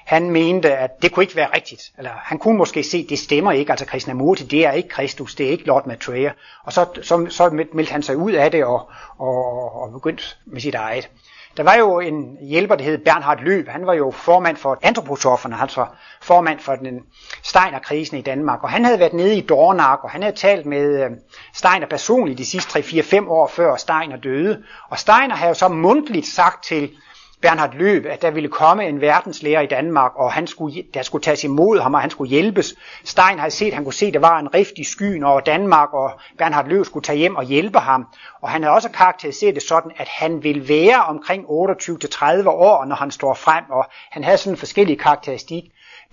han mente, at det kunne ikke være rigtigt. Eller han kunne måske se, at det stemmer ikke. Altså Krishnamurti, det er ikke Kristus, det er ikke Lord Maitreya. Og så, så, så meldte han sig ud af det og, og, og begyndte med sit eget. Der var jo en hjælper, der hed Bernhard Løb. Han var jo formand for antroposofferne, altså formand for den Steiner-krisen i Danmark. Og han havde været nede i Dornak, og han havde talt med øh, Steiner personligt de sidste 3-4-5 år før Steiner døde. Og Steiner havde jo så mundtligt sagt til Bernhard Løb, at der ville komme en verdenslærer i Danmark, og han skulle, der skulle tages imod ham, og han skulle hjælpes. Stein havde set, han kunne se, at der var en rift i skyen over Danmark, og Bernhard Løb skulle tage hjem og hjælpe ham. Og han havde også karakteriseret det sådan, at han ville være omkring 28-30 år, når han står frem, og han havde sådan forskellige karakteristik.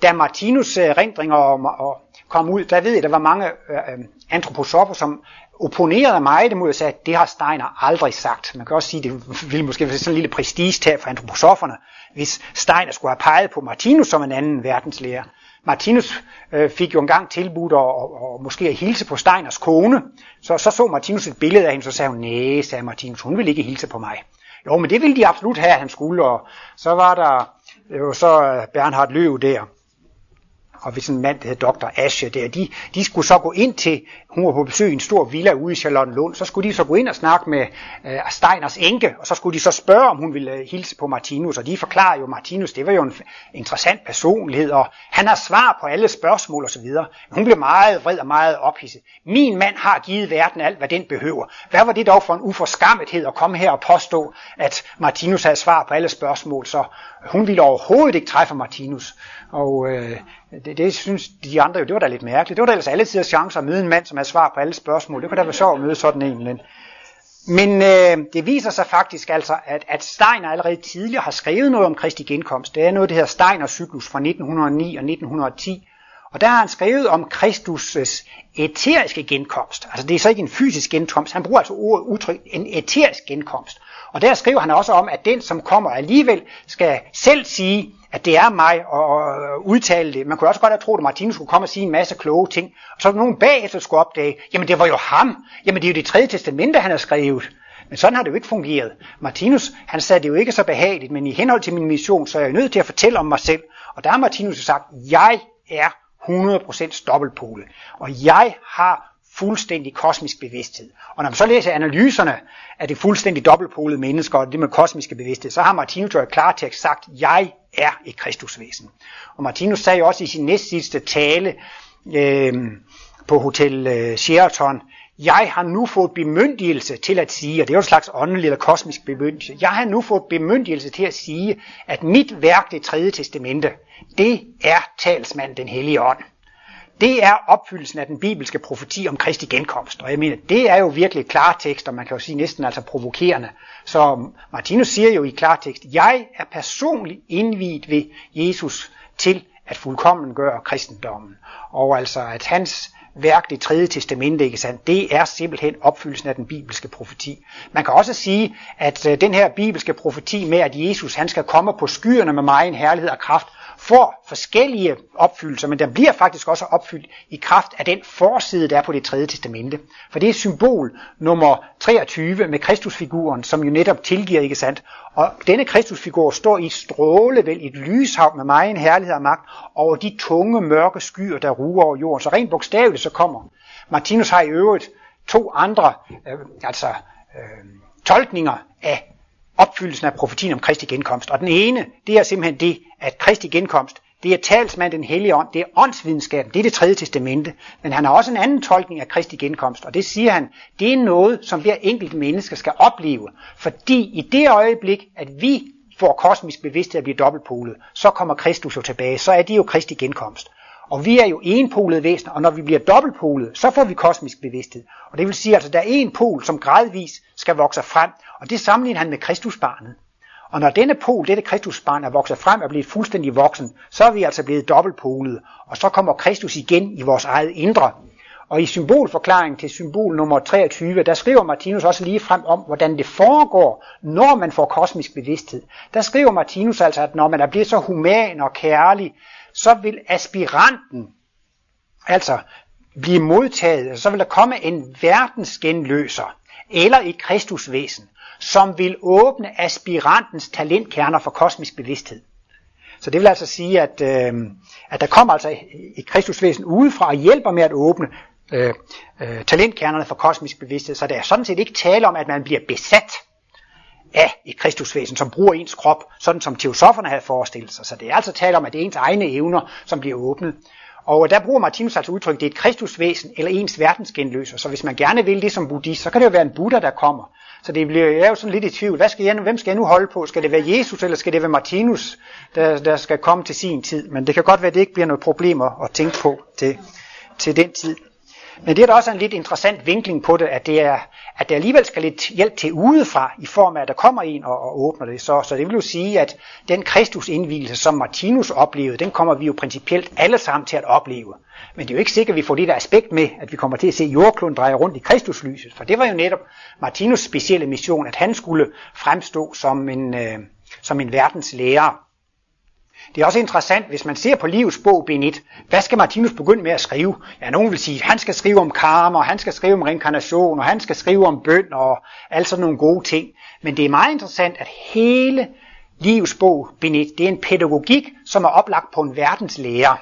Da Martinus øh, rendringer om, og kom ud, der ved jeg, der var mange øh, øh antroposoffer, som opponerede meget det mod at sige, at det har Steiner aldrig sagt. Man kan også sige, at det ville måske være sådan en lille prestigetab for antroposoferne, hvis Steiner skulle have peget på Martinus som en anden verdenslærer. Martinus øh, fik jo engang tilbudt at, og, og måske at hilse på Steiners kone. Så, så så Martinus et billede af hende, så sagde hun, nej, sagde Martinus, hun vil ikke hilse på mig. Jo, men det ville de absolut have, at han skulle, og så var der jo så øh, Bernhard Løv der, og hvis en mand, der hed Dr. Asche der, de, de skulle så gå ind til, hun var på besøg i en stor villa ude i Charlottenlund, så skulle de så gå ind og snakke med øh, Steiners enke, og så skulle de så spørge, om hun ville øh, hilse på Martinus, og de forklarer jo, Martinus, det var jo en interessant personlighed, og han har svar på alle spørgsmål osv. Hun blev meget vred og meget ophidset. Min mand har givet verden alt, hvad den behøver. Hvad var det dog for en uforskammethed at komme her og påstå, at Martinus havde svar på alle spørgsmål, så hun ville overhovedet ikke træffe Martinus. Og øh, det, det synes de andre jo, det var da lidt mærkeligt. Det var da ellers alle tiders chancer at møde en mand, som havde svar på alle spørgsmål. Det kunne da være sjovt at møde sådan en. Men, men øh, det viser sig faktisk altså, at, at Steiner allerede tidligere har skrevet noget om Kristi genkomst. Det er noget, der hedder Steiner-cyklus fra 1909 og 1910. Og der har han skrevet om Kristus' eteriske genkomst. Altså det er så ikke en fysisk genkomst. Han bruger altså ordet udtryk en eterisk genkomst. Og der skriver han også om, at den, som kommer alligevel, skal selv sige, at det er mig og udtale det. Man kunne også godt have troet, at Martinus skulle komme og sige en masse kloge ting. Og så nogen bagefter skulle opdage, jamen det var jo ham. Jamen det er jo det tredje testamente, han har skrevet. Men sådan har det jo ikke fungeret. Martinus, han sagde det jo ikke så behageligt, men i henhold til min mission, så er jeg nødt til at fortælle om mig selv. Og der har Martinus sagt, jeg er 100% dobbeltpole. Og jeg har fuldstændig kosmisk bevidsthed. Og når man så læser analyserne af det fuldstændig dobbeltpolede mennesker og det med kosmiske bevidsthed, så har Martinus jo i klartekst sagt, jeg er et kristusvæsen. Og Martinus sagde jo også i sin næstsidste tale øh, på Hotel øh, Sheraton, jeg har nu fået bemyndigelse til at sige, og det er jo en slags åndelig eller kosmisk bemyndigelse, jeg har nu fået bemyndigelse til at sige, at mit værk, det tredje testamente, det er talsmand den hellige ånd det er opfyldelsen af den bibelske profeti om Kristi genkomst. Og jeg mener, det er jo virkelig klartekst, og man kan jo sige næsten altså provokerende. Så Martinus siger jo i klartekst, jeg er personligt indviet ved Jesus til at fuldkommen gøre kristendommen. Og altså at hans værk, det tredje testamente, ikke sandt, det er simpelthen opfyldelsen af den bibelske profeti. Man kan også sige, at øh, den her bibelske profeti med, at Jesus han skal komme på skyerne med meget herlighed og kraft, får forskellige opfyldelser, men den bliver faktisk også opfyldt i kraft af den forside, der er på det tredje testamente. For det er symbol nummer 23 med Kristusfiguren, som jo netop tilgiver, ikke sandt? Og denne Kristusfigur står i et stråle, vel et lyshav med meget herlighed og magt over de tunge, mørke skyer, der ruger over jorden. Så rent bogstaveligt så kommer. Martinus har i øvrigt to andre, øh, altså øh, tolkninger af opfyldelsen af profetien om Kristi genkomst. Og den ene, det er simpelthen det, at Kristi genkomst, det er talsmand den hellige ånd, det er åndsvidenskaben, det er det tredje testamente. Men han har også en anden tolkning af Kristi genkomst, og det siger han, det er noget, som hver enkelt menneske skal opleve. Fordi i det øjeblik, at vi får kosmisk bevidsthed at blive dobbeltpolet, så kommer Kristus jo tilbage, så er det jo Kristi genkomst. Og vi er jo enpolede væsener, og når vi bliver dobbeltpolede, så får vi kosmisk bevidsthed. Og det vil sige, at altså, der er en pol, som gradvis skal vokse frem, og det sammenligner han med Kristusbarnet. Og når denne pol, dette Kristusbarn, er vokset frem og blevet fuldstændig voksen, så er vi altså blevet dobbeltpolede, og så kommer Kristus igen i vores eget indre. Og i symbolforklaringen til symbol nummer 23, der skriver Martinus også lige frem om, hvordan det foregår, når man får kosmisk bevidsthed. Der skriver Martinus altså, at når man er blevet så human og kærlig, så vil aspiranten altså blive modtaget, altså så vil der komme en verdensgenløser, eller et kristusvæsen, som vil åbne aspirantens talentkerner for kosmisk bevidsthed. Så det vil altså sige, at, øh, at der kommer altså et kristusvæsen udefra og hjælper med at åbne øh, øh, talentkernerne for kosmisk bevidsthed. Så der er sådan set ikke tale om, at man bliver besat af et kristusvæsen, som bruger ens krop, sådan som teosoferne havde forestillet sig. Så det er altså tale om, at det er ens egne evner, som bliver åbnet. Og der bruger Martinus altså udtryk, det er et kristusvæsen eller ens verdensgenløser. Så hvis man gerne vil det som buddhist, så kan det jo være en Buddha, der kommer. Så det bliver, jeg er jo sådan lidt i tvivl. Hvad skal jeg, hvem skal jeg nu holde på? Skal det være Jesus, eller skal det være Martinus, der, der skal komme til sin tid? Men det kan godt være, at det ikke bliver noget problem at, at tænke på til, til den tid. Men det er da også en lidt interessant vinkling på det, at det er, at det alligevel skal lidt hjælp til udefra, i form af, at der kommer en og, og åbner det. Så, så det vil jo sige, at den Kristusindvielse, som Martinus oplevede, den kommer vi jo principielt alle sammen til at opleve. Men det er jo ikke sikkert, at vi får det der aspekt med, at vi kommer til at se jordkloden dreje rundt i Kristuslyset. For det var jo netop Martinus specielle mission, at han skulle fremstå som en, øh, som en verdens lærer. Det er også interessant, hvis man ser på livets bog, bind 1, hvad skal Martinus begynde med at skrive? Ja, nogen vil sige, at han skal skrive om karma, og han skal skrive om reinkarnation, og han skal skrive om bøn, og alt sådan nogle gode ting. Men det er meget interessant, at hele livets bog, bind 1, det er en pædagogik, som er oplagt på en verdenslærer.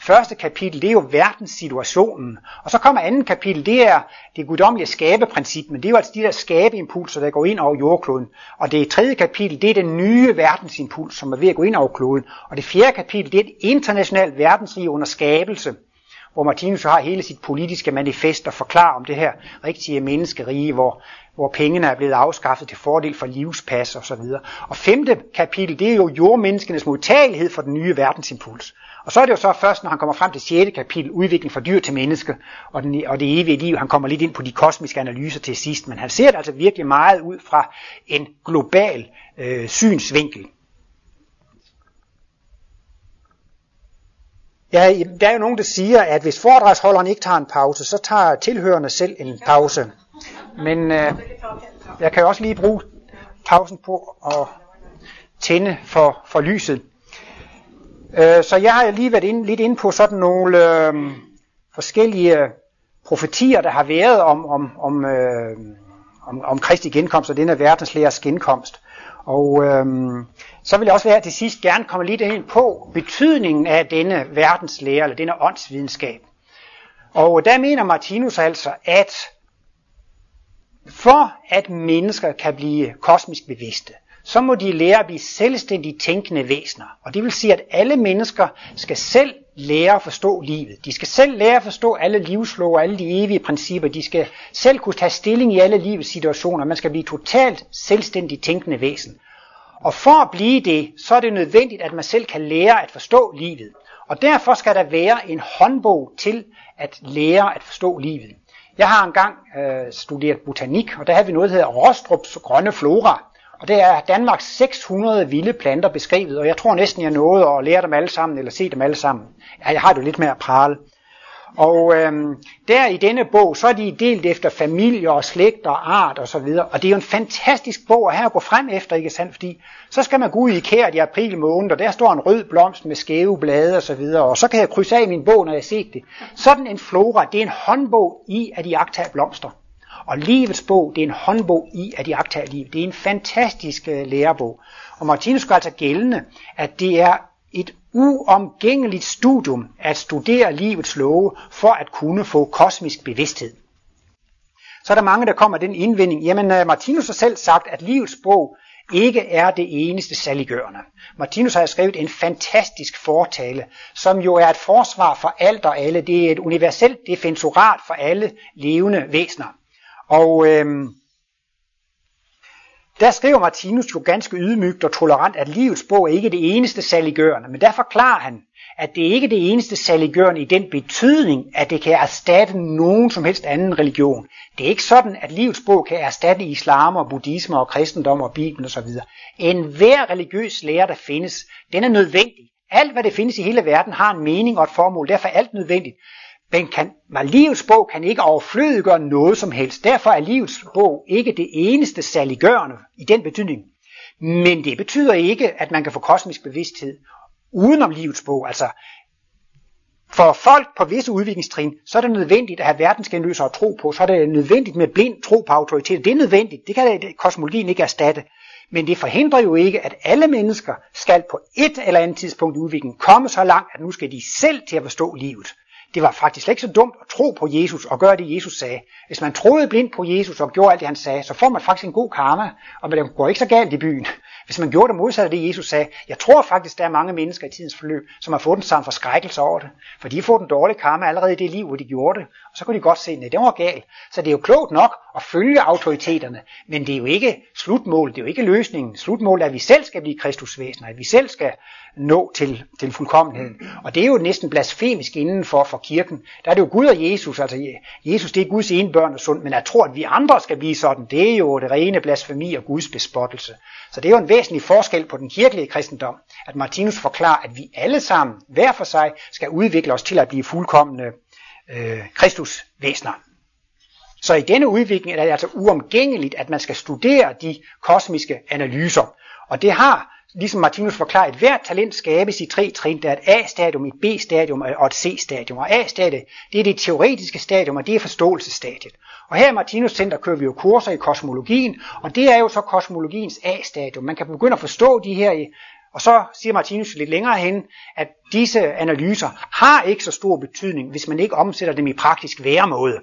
Første kapitel, det er jo verdenssituationen. Og så kommer anden kapitel, det er det guddommelige skabeprincip, men det er jo altså de der skabeimpulser, der går ind over jordkloden. Og det tredje kapitel, det er den nye verdensimpuls, som er ved at gå ind over kloden. Og det fjerde kapitel, det er et internationalt verdensrig under skabelse, hvor Martinus har hele sit politiske manifest og forklarer om det her rigtige menneskerige, hvor, hvor pengene er blevet afskaffet til fordel for livspas og så videre. Og femte kapitel, det er jo jordmenneskenes modtagelighed for den nye verdensimpuls. Og så er det jo så først, når han kommer frem til 6. kapitel, udvikling fra dyr til menneske, og, den, og det evige liv, han kommer lidt ind på de kosmiske analyser til sidst, men han ser det altså virkelig meget ud fra en global øh, synsvinkel. Ja, der er jo nogen, der siger, at hvis foredragsholderen ikke tager en pause, så tager tilhørende selv en pause. Men øh, jeg kan jo også lige bruge pausen på at tænde for, for lyset. Øh, så jeg har lige været ind, lidt inde på sådan nogle øh, forskellige profetier, der har været om, om, om, øh, om, om Kristi genkomst og denne verdenslæres genkomst. Og øhm, så vil jeg også her til sidst gerne komme lidt ind på betydningen af denne verdenslære, eller denne åndsvidenskab. Og der mener Martinus altså, at for at mennesker kan blive kosmisk bevidste, så må de lære at blive selvstændigt tænkende væsener. Og det vil sige, at alle mennesker skal selv lære at forstå livet. De skal selv lære at forstå alle livslov og alle de evige principper. De skal selv kunne tage stilling i alle livets situationer. Man skal blive totalt selvstændigt tænkende væsen. Og for at blive det, så er det nødvendigt, at man selv kan lære at forstå livet. Og derfor skal der være en håndbog til at lære at forstå livet. Jeg har engang øh, studeret botanik, og der havde vi noget, der hedder Rostrups grønne flora. Og det er Danmarks 600 vilde planter beskrevet, og jeg tror næsten, jeg nåede at lære dem alle sammen, eller se dem alle sammen. Ja, jeg har det jo lidt mere at prale. Og øhm, der i denne bog, så er de delt efter familie og slægt og art og så videre. Og det er jo en fantastisk bog at have at gå frem efter, ikke sandt? Fordi så skal man gå ud i kæret i april måned, og der står en rød blomst med skæve blade og så videre. Og så kan jeg krydse af min bog, når jeg har set det. Sådan en flora, det er en håndbog i at iagtage blomster. Og livets bog, det er en håndbog i at de agtager liv. Det er en fantastisk øh, lærebog. Og Martinus gør altså gældende, at det er et uomgængeligt studium at studere livets love for at kunne få kosmisk bevidsthed. Så er der mange, der kommer den indvending, jamen øh, Martinus har selv sagt, at livets bog ikke er det eneste saliggørende. Martinus har skrevet en fantastisk fortale, som jo er et forsvar for alt og alle. Det er et universelt defensorat for alle levende væsener. Og øhm, der skriver Martinus jo ganske ydmygt og tolerant, at livets bog er ikke det eneste saliggørende, men der forklarer han, at det ikke er det eneste saliggørende i den betydning, at det kan erstatte nogen som helst anden religion. Det er ikke sådan, at livets bog kan erstatte islam og buddhisme og kristendom og bibelen osv. En hver religiøs lære, der findes, den er nødvendig. Alt, hvad det findes i hele verden, har en mening og et formål. Derfor er alt nødvendigt. Men kan, men livets bog kan ikke overflødiggøre noget som helst. Derfor er livets bog ikke det eneste saliggørende i den betydning. Men det betyder ikke, at man kan få kosmisk bevidsthed udenom livets bog. Altså, for folk på visse udviklingstrin, så er det nødvendigt at have verdensgenløser at tro på. Så er det nødvendigt med blind tro på autoritet. Det er nødvendigt. Det kan kosmologien ikke erstatte. Men det forhindrer jo ikke, at alle mennesker skal på et eller andet tidspunkt i udviklingen komme så langt, at nu skal de selv til at forstå livet det var faktisk slet ikke så dumt at tro på Jesus og gøre det, Jesus sagde. Hvis man troede blindt på Jesus og gjorde alt det, han sagde, så får man faktisk en god karma, og man går ikke så galt i byen. Hvis man gjorde det modsatte af det, Jesus sagde, jeg tror faktisk, der er mange mennesker i tidens forløb, som har fået den samme forskrækkelse over det. For de har fået en dårlig karma allerede i det liv, hvor de gjorde det. Og så kunne de godt se, at det var galt. Så det er jo klogt nok at følge autoriteterne, men det er jo ikke slutmålet, det er jo ikke løsningen. Slutmålet er, at vi selv skal blive kristusvæsener, at vi selv skal nå til, til fuldkommenheden. Og det er jo næsten blasfemisk inden for, for kirken. Der er det jo Gud og Jesus, altså Jesus det er Guds ene børn og sund, men at tro, at vi andre skal blive sådan, det er jo det rene blasfemi og Guds bespottelse. Så det er jo en væsentlig forskel på den kirkelige kristendom, at Martinus forklarer, at vi alle sammen, hver for sig, skal udvikle os til at blive fuldkommende øh, kristusvæsener. Så i denne udvikling er det altså uomgængeligt, at man skal studere de kosmiske analyser. Og det har ligesom Martinus forklarer, at hvert talent skabes i tre trin. Der er et A-stadium, et B-stadium og et C-stadium. Og A-stadiet, det er det teoretiske stadium, og det er forståelsesstadiet. Og her i Martinus Center kører vi jo kurser i kosmologien, og det er jo så kosmologiens A-stadium. Man kan begynde at forstå de her og så siger Martinus lidt længere hen, at disse analyser har ikke så stor betydning, hvis man ikke omsætter dem i praktisk væremåde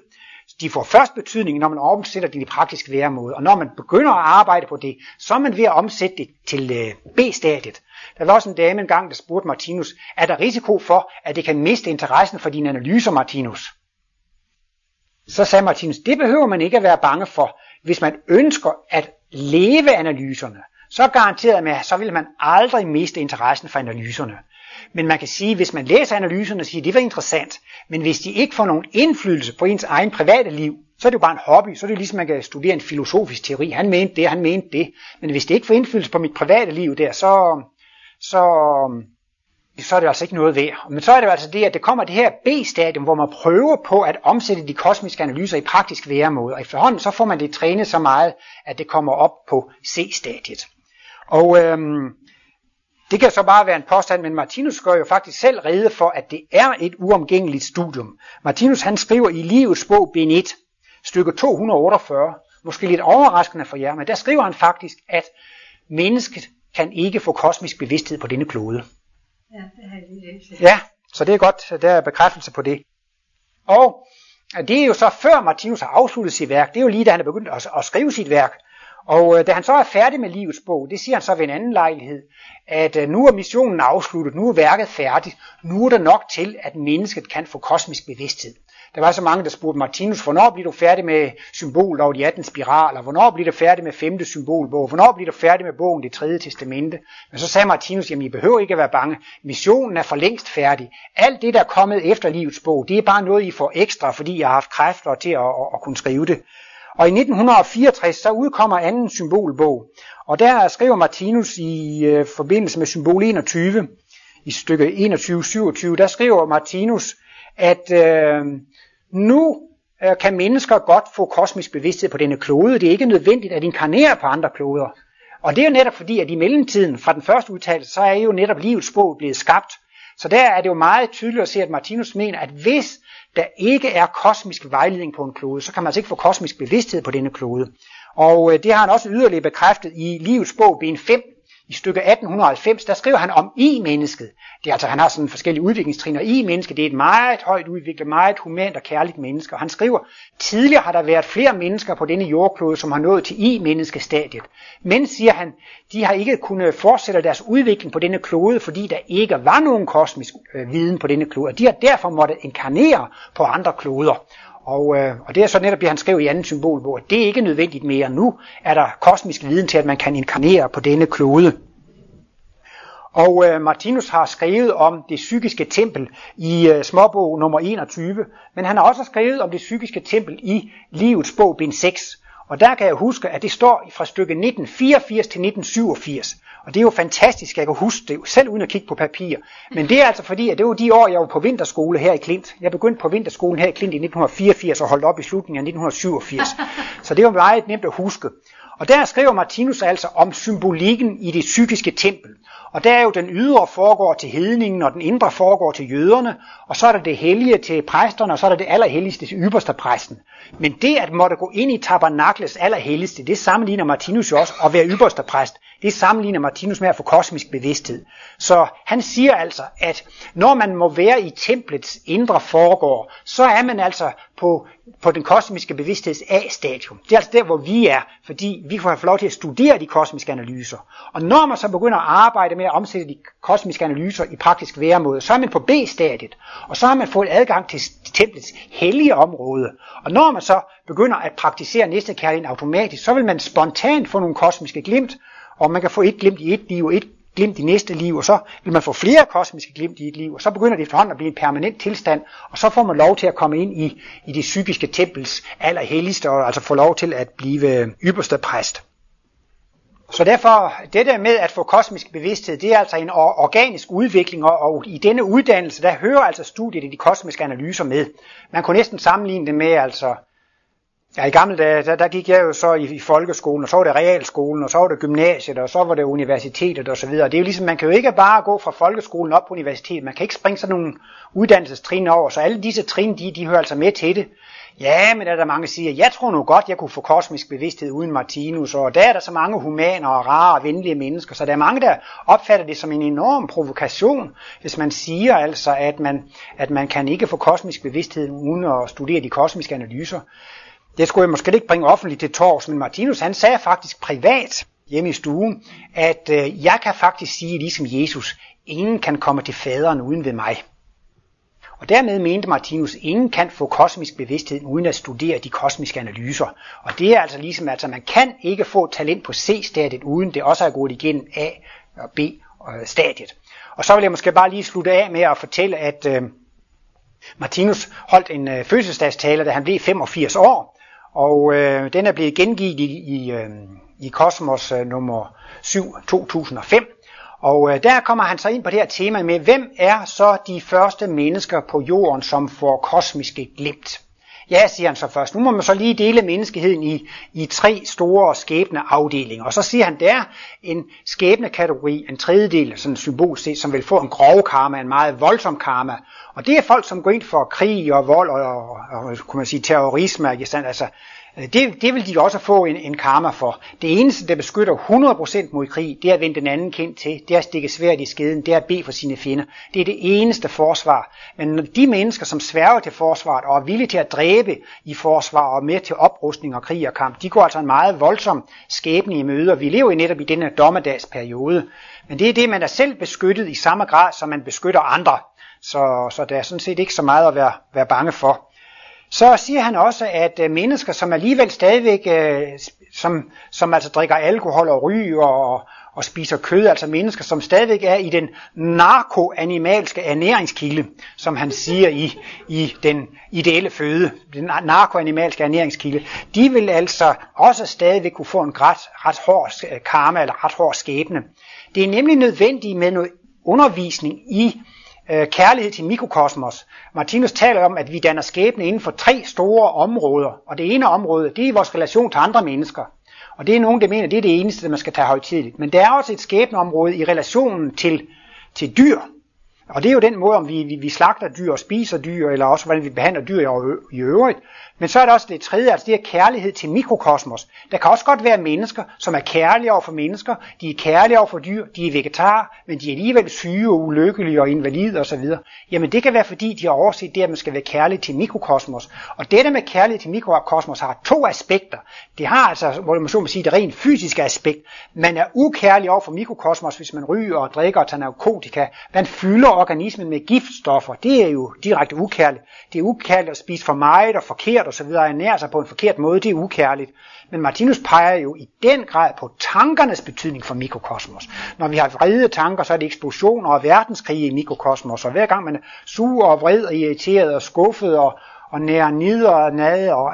de får først betydning, når man omsætter det i praktisk væremåde. Og når man begynder at arbejde på det, så er man ved at omsætte det til øh, B-stadiet. Der var også en dame engang, der spurgte Martinus, er der risiko for, at det kan miste interessen for dine analyser, Martinus? Så sagde Martinus, det behøver man ikke at være bange for. Hvis man ønsker at leve analyserne, så garanteret med, så vil man aldrig miste interessen for analyserne. Men man kan sige, hvis man læser analyserne og siger, det var interessant, men hvis de ikke får nogen indflydelse på ens egen private liv, så er det jo bare en hobby, så er det ligesom, man kan studere en filosofisk teori. Han mente det, han mente det. Men hvis det ikke får indflydelse på mit private liv der, så, så, så er det altså ikke noget værd. Men så er det altså det, at det kommer det her B-stadium, hvor man prøver på at omsætte de kosmiske analyser i praktisk væremåde. Og efterhånden så får man det trænet så meget, at det kommer op på C-stadiet. Og øhm, det kan så bare være en påstand, men Martinus gør jo faktisk selv rede for, at det er et uomgængeligt studium. Martinus han skriver i Livets bog, bind 1, stykke 248, måske lidt overraskende for jer, men der skriver han faktisk, at mennesket kan ikke få kosmisk bevidsthed på denne klode. Ja, det har jeg lige læst. Ja, så det er godt, der er bekræftelse på det. Og det er jo så før Martinus har afsluttet sit værk, det er jo lige da han er begyndt at, at skrive sit værk, og øh, da han så er færdig med livets bog, det siger han så ved en anden lejlighed, at øh, nu er missionen afsluttet, nu er værket færdigt, nu er der nok til, at mennesket kan få kosmisk bevidsthed. Der var så mange, der spurgte Martinus, hvornår bliver du færdig med symbolet over de 18 spiraler? Hvornår bliver du færdig med femte symbolbog? Hvornår bliver du færdig med bogen Det tredje testamente? Men så sagde Martinus, jamen I behøver ikke at være bange. Missionen er for længst færdig. Alt det, der er kommet efter livets bog, det er bare noget, I får ekstra, fordi jeg har haft kræfter til at, at, at kunne skrive det. Og i 1964 så udkommer anden symbolbog, og der skriver Martinus i øh, forbindelse med symbol 21, i stykke 21-27, der skriver Martinus, at øh, nu øh, kan mennesker godt få kosmisk bevidsthed på denne klode. Det er ikke nødvendigt at inkarnere på andre kloder. Og det er jo netop fordi, at i mellemtiden fra den første udtalelse, så er jo netop livets sprog blevet skabt. Så der er det jo meget tydeligt at se, at Martinus mener, at hvis der ikke er kosmisk vejledning på en klode, så kan man altså ikke få kosmisk bevidsthed på denne klode. Og øh, det har han også yderligere bekræftet i Livets bog, ben 5, i stykke 1890, der skriver han om i-mennesket. Det er altså, han har sådan forskellige udviklingstrin, og i-mennesket det er et meget højt udviklet, meget humant og kærligt menneske. Og han skriver, tidligere har der været flere mennesker på denne jordklode, som har nået til i-menneskestadiet. Men, siger han, de har ikke kunnet fortsætte deres udvikling på denne klode, fordi der ikke var nogen kosmisk øh, viden på denne klode. Og de har derfor måttet inkarnere på andre kloder. Og, øh, og det er så netop det, han skrev i anden symbolbog, at det er ikke nødvendigt mere. Nu er der kosmisk viden til, at man kan inkarnere på denne klode. Og øh, Martinus har skrevet om det psykiske tempel i øh, småbog nummer 21, men han har også skrevet om det psykiske tempel i livets bog, bind 6. Og der kan jeg huske, at det står fra stykke 1984 til 1987. Og det er jo fantastisk, jeg kan huske det selv uden at kigge på papir. Men det er altså fordi, at det var de år, jeg var på vinterskole her i Klint. Jeg begyndte på vinterskolen her i Klint i 1984 og holdt op i slutningen af 1987. Så det var meget nemt at huske. Og der skriver Martinus altså om symbolikken i det psykiske tempel. Og der er jo den ydre foregår til hedningen, og den indre foregår til jøderne, og så er der det hellige til præsterne, og så er der det allerhelligste til ypperste præsten. Men det at måtte gå ind i tabernakles allerhelligste, det sammenligner Martinus jo også at være ypperste præst. Det sammenligner Martinus med at få kosmisk bevidsthed. Så han siger altså, at når man må være i templets indre foregår, så er man altså på, på den kosmiske bevidstheds A-stadium. Det er altså der, hvor vi er, fordi vi får lov til at studere de kosmiske analyser. Og når man så begynder at arbejde med at omsætte de kosmiske analyser i praktisk væremåde, så er man på B-stadiet, og så har man fået adgang til templets hellige område. Og når man så begynder at praktisere næstekærligheden automatisk, så vil man spontant få nogle kosmiske glimt, og man kan få et glimt i et liv og et glimt i næste liv, og så vil man få flere kosmiske glimt i et liv, og så begynder det efterhånden at blive en permanent tilstand, og så får man lov til at komme ind i, i det psykiske tempels allerhelligste, og altså få lov til at blive ypperste præst. Så derfor, det der med at få kosmisk bevidsthed, det er altså en organisk udvikling, og, og i denne uddannelse, der hører altså studiet i de kosmiske analyser med. Man kunne næsten sammenligne det med altså Ja, i gamle dage, der, der gik jeg jo så i, i folkeskolen, og så var det realskolen, og så var det gymnasiet, og så var det universitetet osv. Det er jo ligesom, man kan jo ikke bare gå fra folkeskolen op på universitetet. Man kan ikke springe sådan nogle uddannelsestrin over, så alle disse trin, de, de hører altså med til det. Ja, men der er der mange, der siger, jeg tror nu godt, jeg kunne få kosmisk bevidsthed uden Martinus, og der er der så mange humaner og rare og venlige mennesker, så der er mange, der opfatter det som en enorm provokation, hvis man siger altså, at man, at man kan ikke få kosmisk bevidsthed uden at studere de kosmiske analyser. Det skulle jeg måske ikke bringe offentligt til tors, men Martinus han sagde faktisk privat hjemme i stuen, at øh, jeg kan faktisk sige ligesom Jesus, ingen kan komme til faderen uden ved mig. Og dermed mente Martinus, ingen kan få kosmisk bevidsthed uden at studere de kosmiske analyser. Og det er altså ligesom, at altså, man kan ikke få talent på C-stadiet, uden det også er gået igennem A og B-stadiet. Øh, og så vil jeg måske bare lige slutte af med at fortælle, at øh, Martinus holdt en øh, fødselsdagstale, da han blev 85 år, og øh, den er blevet gengivet i, i, øh, i Kosmos øh, nummer 7 2005. Og øh, der kommer han så ind på det her tema med, hvem er så de første mennesker på jorden, som får kosmiske glimt? Ja, siger han så først. Nu må man så lige dele menneskeheden i, i tre store skæbne afdelinger. Og så siger han, der er en skæbnekategori, en tredjedel, sådan symbol set, som vil få en grov karma, en meget voldsom karma. Og det er folk, som går ind for krig og vold og, og, og kunne man sige, terrorisme. Ikke sandt? Altså, Øh, det, det vil de også få en, en karma for. Det eneste, der beskytter 100% mod krig, det er at vende den anden kendt til. Det er at stikke svært i skeden. Det er at bede for sine fjender. Det er det eneste forsvar. Men når de mennesker, som sværger til forsvaret og er villige til at dræbe i forsvar og med til oprustning og krig og kamp, de går altså en meget voldsom skæbne i møde. Og vi lever jo netop i denne dommedagsperiode. Men det er det, man er selv beskyttet i samme grad, som man beskytter andre. Så, så der er sådan set ikke så meget at være, være bange for. Så siger han også, at øh, mennesker, som alligevel stadigvæk, øh, som, som altså drikker alkohol og ryger og, og spiser kød, altså mennesker, som stadigvæk er i den narkoanimalske ernæringskilde, som han siger i, i den ideelle føde, den narkoanimalske ernæringskilde, de vil altså også stadigvæk kunne få en ret, ret hård karma eller ret hård skæbne. Det er nemlig nødvendigt med noget undervisning i øh, kærlighed til mikrokosmos. Martinus taler om, at vi danner skæbne inden for tre store områder, og det ene område, det er vores relation til andre mennesker. Og det er nogen, der mener, det er det eneste, man skal tage højtidligt. Men der er også et skæbneområde i relationen til, til dyr. Og det er jo den måde, om vi, vi, vi slagter dyr og spiser dyr, eller også hvordan vi behandler dyr i øvrigt. Men så er der også det tredje, altså det er kærlighed til mikrokosmos. Der kan også godt være mennesker, som er kærlige over for mennesker, de er kærlige over for dyr, de er vegetarer, men de er alligevel syge og ulykkelige og invalide osv. Jamen det kan være fordi, de har overset det, at man skal være kærlig til mikrokosmos. Og dette med kærlighed til mikrokosmos har to aspekter. Det har altså, hvor man så må sige, det rent fysiske aspekt. Man er ukærlig over for mikrokosmos, hvis man ryger og drikker og tager narkotika. Man fylder organismen med giftstoffer. Det er jo direkte ukærligt. Det er ukærligt at spise for meget og forkert osv., og ernærer sig på en forkert måde, det er ukærligt. Men Martinus peger jo i den grad på tankernes betydning for mikrokosmos. Når vi har vrede tanker, så er det eksplosioner og verdenskrige i mikrokosmos, og hver gang man er sur og vred og irriteret og skuffet og, og nærer nider og nade og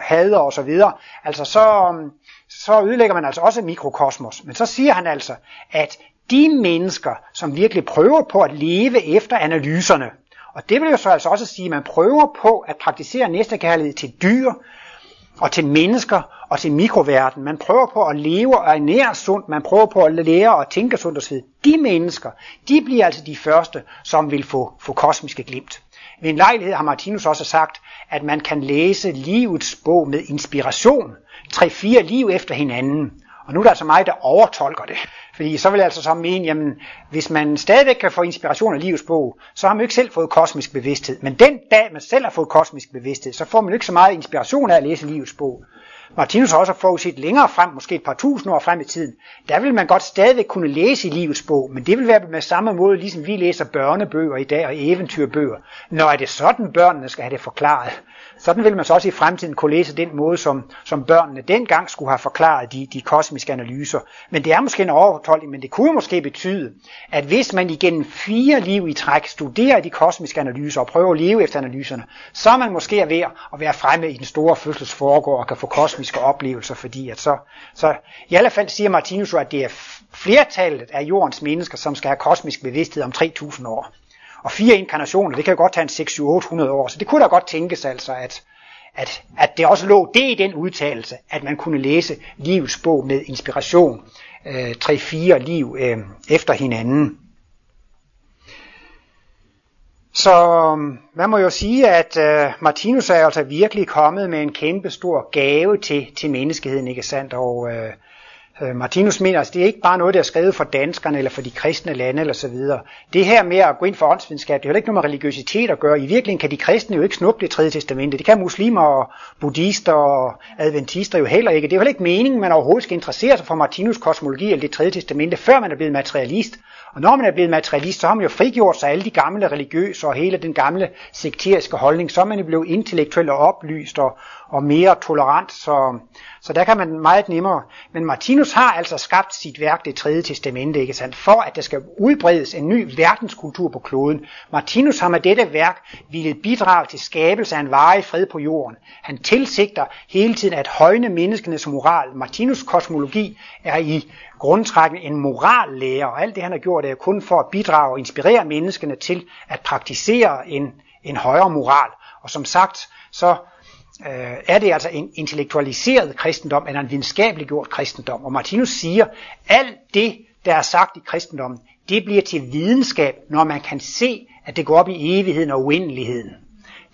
hader og så videre, altså så, så ødelægger man altså også mikrokosmos. Men så siger han altså, at de mennesker, som virkelig prøver på at leve efter analyserne, og det vil jo så altså også sige, at man prøver på at praktisere næstekærlighed til dyr, og til mennesker og til mikroverden. Man prøver på at leve og ernære sundt, man prøver på at lære og tænke sundt osv. De mennesker, de bliver altså de første, som vil få, få kosmiske glimt. Ved en lejlighed har Martinus også sagt, at man kan læse livets bog med inspiration, tre-fire liv efter hinanden. Og nu er der altså mig, der overtolker det. Fordi så vil jeg altså så mene, jamen, hvis man stadigvæk kan få inspiration af livets bog, så har man jo ikke selv fået kosmisk bevidsthed. Men den dag, man selv har fået kosmisk bevidsthed, så får man jo ikke så meget inspiration af at læse livets bog. Martinus har også forudset længere frem, måske et par tusind år frem i tiden, der vil man godt stadigvæk kunne læse i livets bog, men det vil være med samme måde, ligesom vi læser børnebøger i dag og eventyrbøger. Når er det sådan, børnene skal have det forklaret? Sådan vil man så også i fremtiden kunne læse den måde, som, som børnene dengang skulle have forklaret de, de kosmiske analyser. Men det er måske en overtolkning, men det kunne måske betyde, at hvis man igennem fire liv i træk studerer de kosmiske analyser og prøver at leve efter analyserne, så er man måske ved at være fremme i den store fødselsforgård og kan få kosmiske oplevelser, fordi at så, så i alle fald siger Martinus at det er flertallet af jordens mennesker, som skal have kosmisk bevidsthed om 3000 år. Og fire inkarnationer, det kan jo godt tage en 6-7-800 år, så det kunne da godt tænkes altså, at, at, at det også lå det i den udtalelse, at man kunne læse livets bog med inspiration, øh, 3-4 liv øh, efter hinanden. Så øhm, man må jo sige, at øh, Martinus er altså virkelig kommet med en kæmpe stor gave til, til menneskeheden, ikke sandt? Og øh, øh Martinus mener, at altså, det er ikke bare noget, der er skrevet for danskerne eller for de kristne lande eller så videre. Det her med at gå ind for åndsvidenskab, det har ikke noget med religiøsitet at gøre. I virkeligheden kan de kristne jo ikke snuppe det tredje testamente. Det kan muslimer og buddhister og adventister jo heller ikke. Det er jo heller ikke meningen, at man overhovedet skal interessere sig for Martinus kosmologi eller det tredje testamente, før man er blevet materialist. Og når man er blevet materialist, så har man jo frigjort sig alle de gamle religiøse og hele den gamle sekteriske holdning. Så er man jo blevet intellektuelt og oplyst og, og mere tolerant. Så, så der kan man meget nemmere. Men Martinus har altså skabt sit værk, det tredje testamente, ikke sandt, for at der skal udbredes en ny verdenskultur på kloden. Martinus har med dette værk ville bidrage til skabelse af en varig fred på jorden. Han tilsigter hele tiden at højne menneskenes moral. Martinus kosmologi er i grundtrækken en morallærer, og alt det han har gjort er kun for at bidrage og inspirere menneskene til at praktisere en, en højere moral. Og som sagt, så øh, er det altså en intellektualiseret kristendom, eller en videnskabeliggjort kristendom. Og Martinus siger, alt det, der er sagt i kristendommen, det bliver til videnskab, når man kan se, at det går op i evigheden og uendeligheden.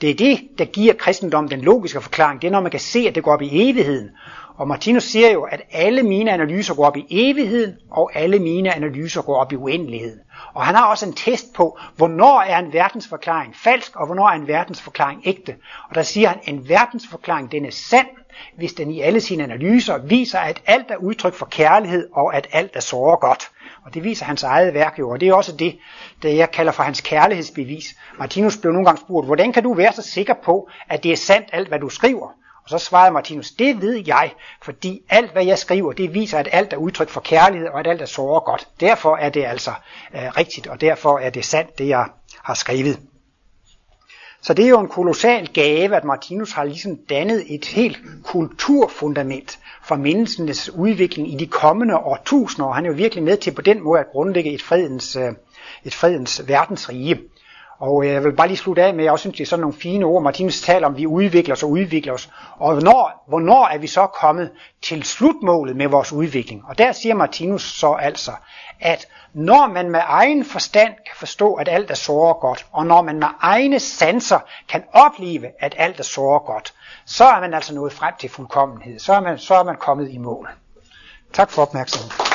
Det er det, der giver kristendommen den logiske forklaring. Det er, når man kan se, at det går op i evigheden. Og Martinus siger jo, at alle mine analyser går op i evigheden, og alle mine analyser går op i uendeligheden. Og han har også en test på, hvornår er en verdensforklaring falsk, og hvornår er en verdensforklaring ægte. Og der siger han, at en verdensforklaring den er sand, hvis den i alle sine analyser viser, at alt er udtryk for kærlighed, og at alt er såre godt. Og det viser hans eget værk jo, og det er også det, det jeg kalder for hans kærlighedsbevis. Martinus blev nogle gange spurgt, hvordan kan du være så sikker på, at det er sandt alt, hvad du skriver? Og så svarede Martinus, det ved jeg, fordi alt hvad jeg skriver, det viser, at alt er udtryk for kærlighed, og at alt er såre godt. Derfor er det altså øh, rigtigt, og derfor er det sandt, det jeg har skrevet. Så det er jo en kolossal gave, at Martinus har ligesom dannet et helt kulturfundament for menneskenes udvikling i de kommende årtusinder, og han er jo virkelig med til på den måde at grundlægge et fredens, øh, et fredens verdensrige. Og øh, jeg vil bare lige slutte af med, at jeg også synes, det er sådan nogle fine ord. Martinus taler om, at vi udvikler os og udvikler os. Og hvornår, hvornår er vi så kommet til slutmålet med vores udvikling? Og der siger Martinus så altså, at når man med egen forstand kan forstå, at alt er såre godt, og når man med egne sanser kan opleve, at alt er såre godt, så er man altså nået frem til fuldkommenhed. Så er man, så er man kommet i mål. Tak for opmærksomheden.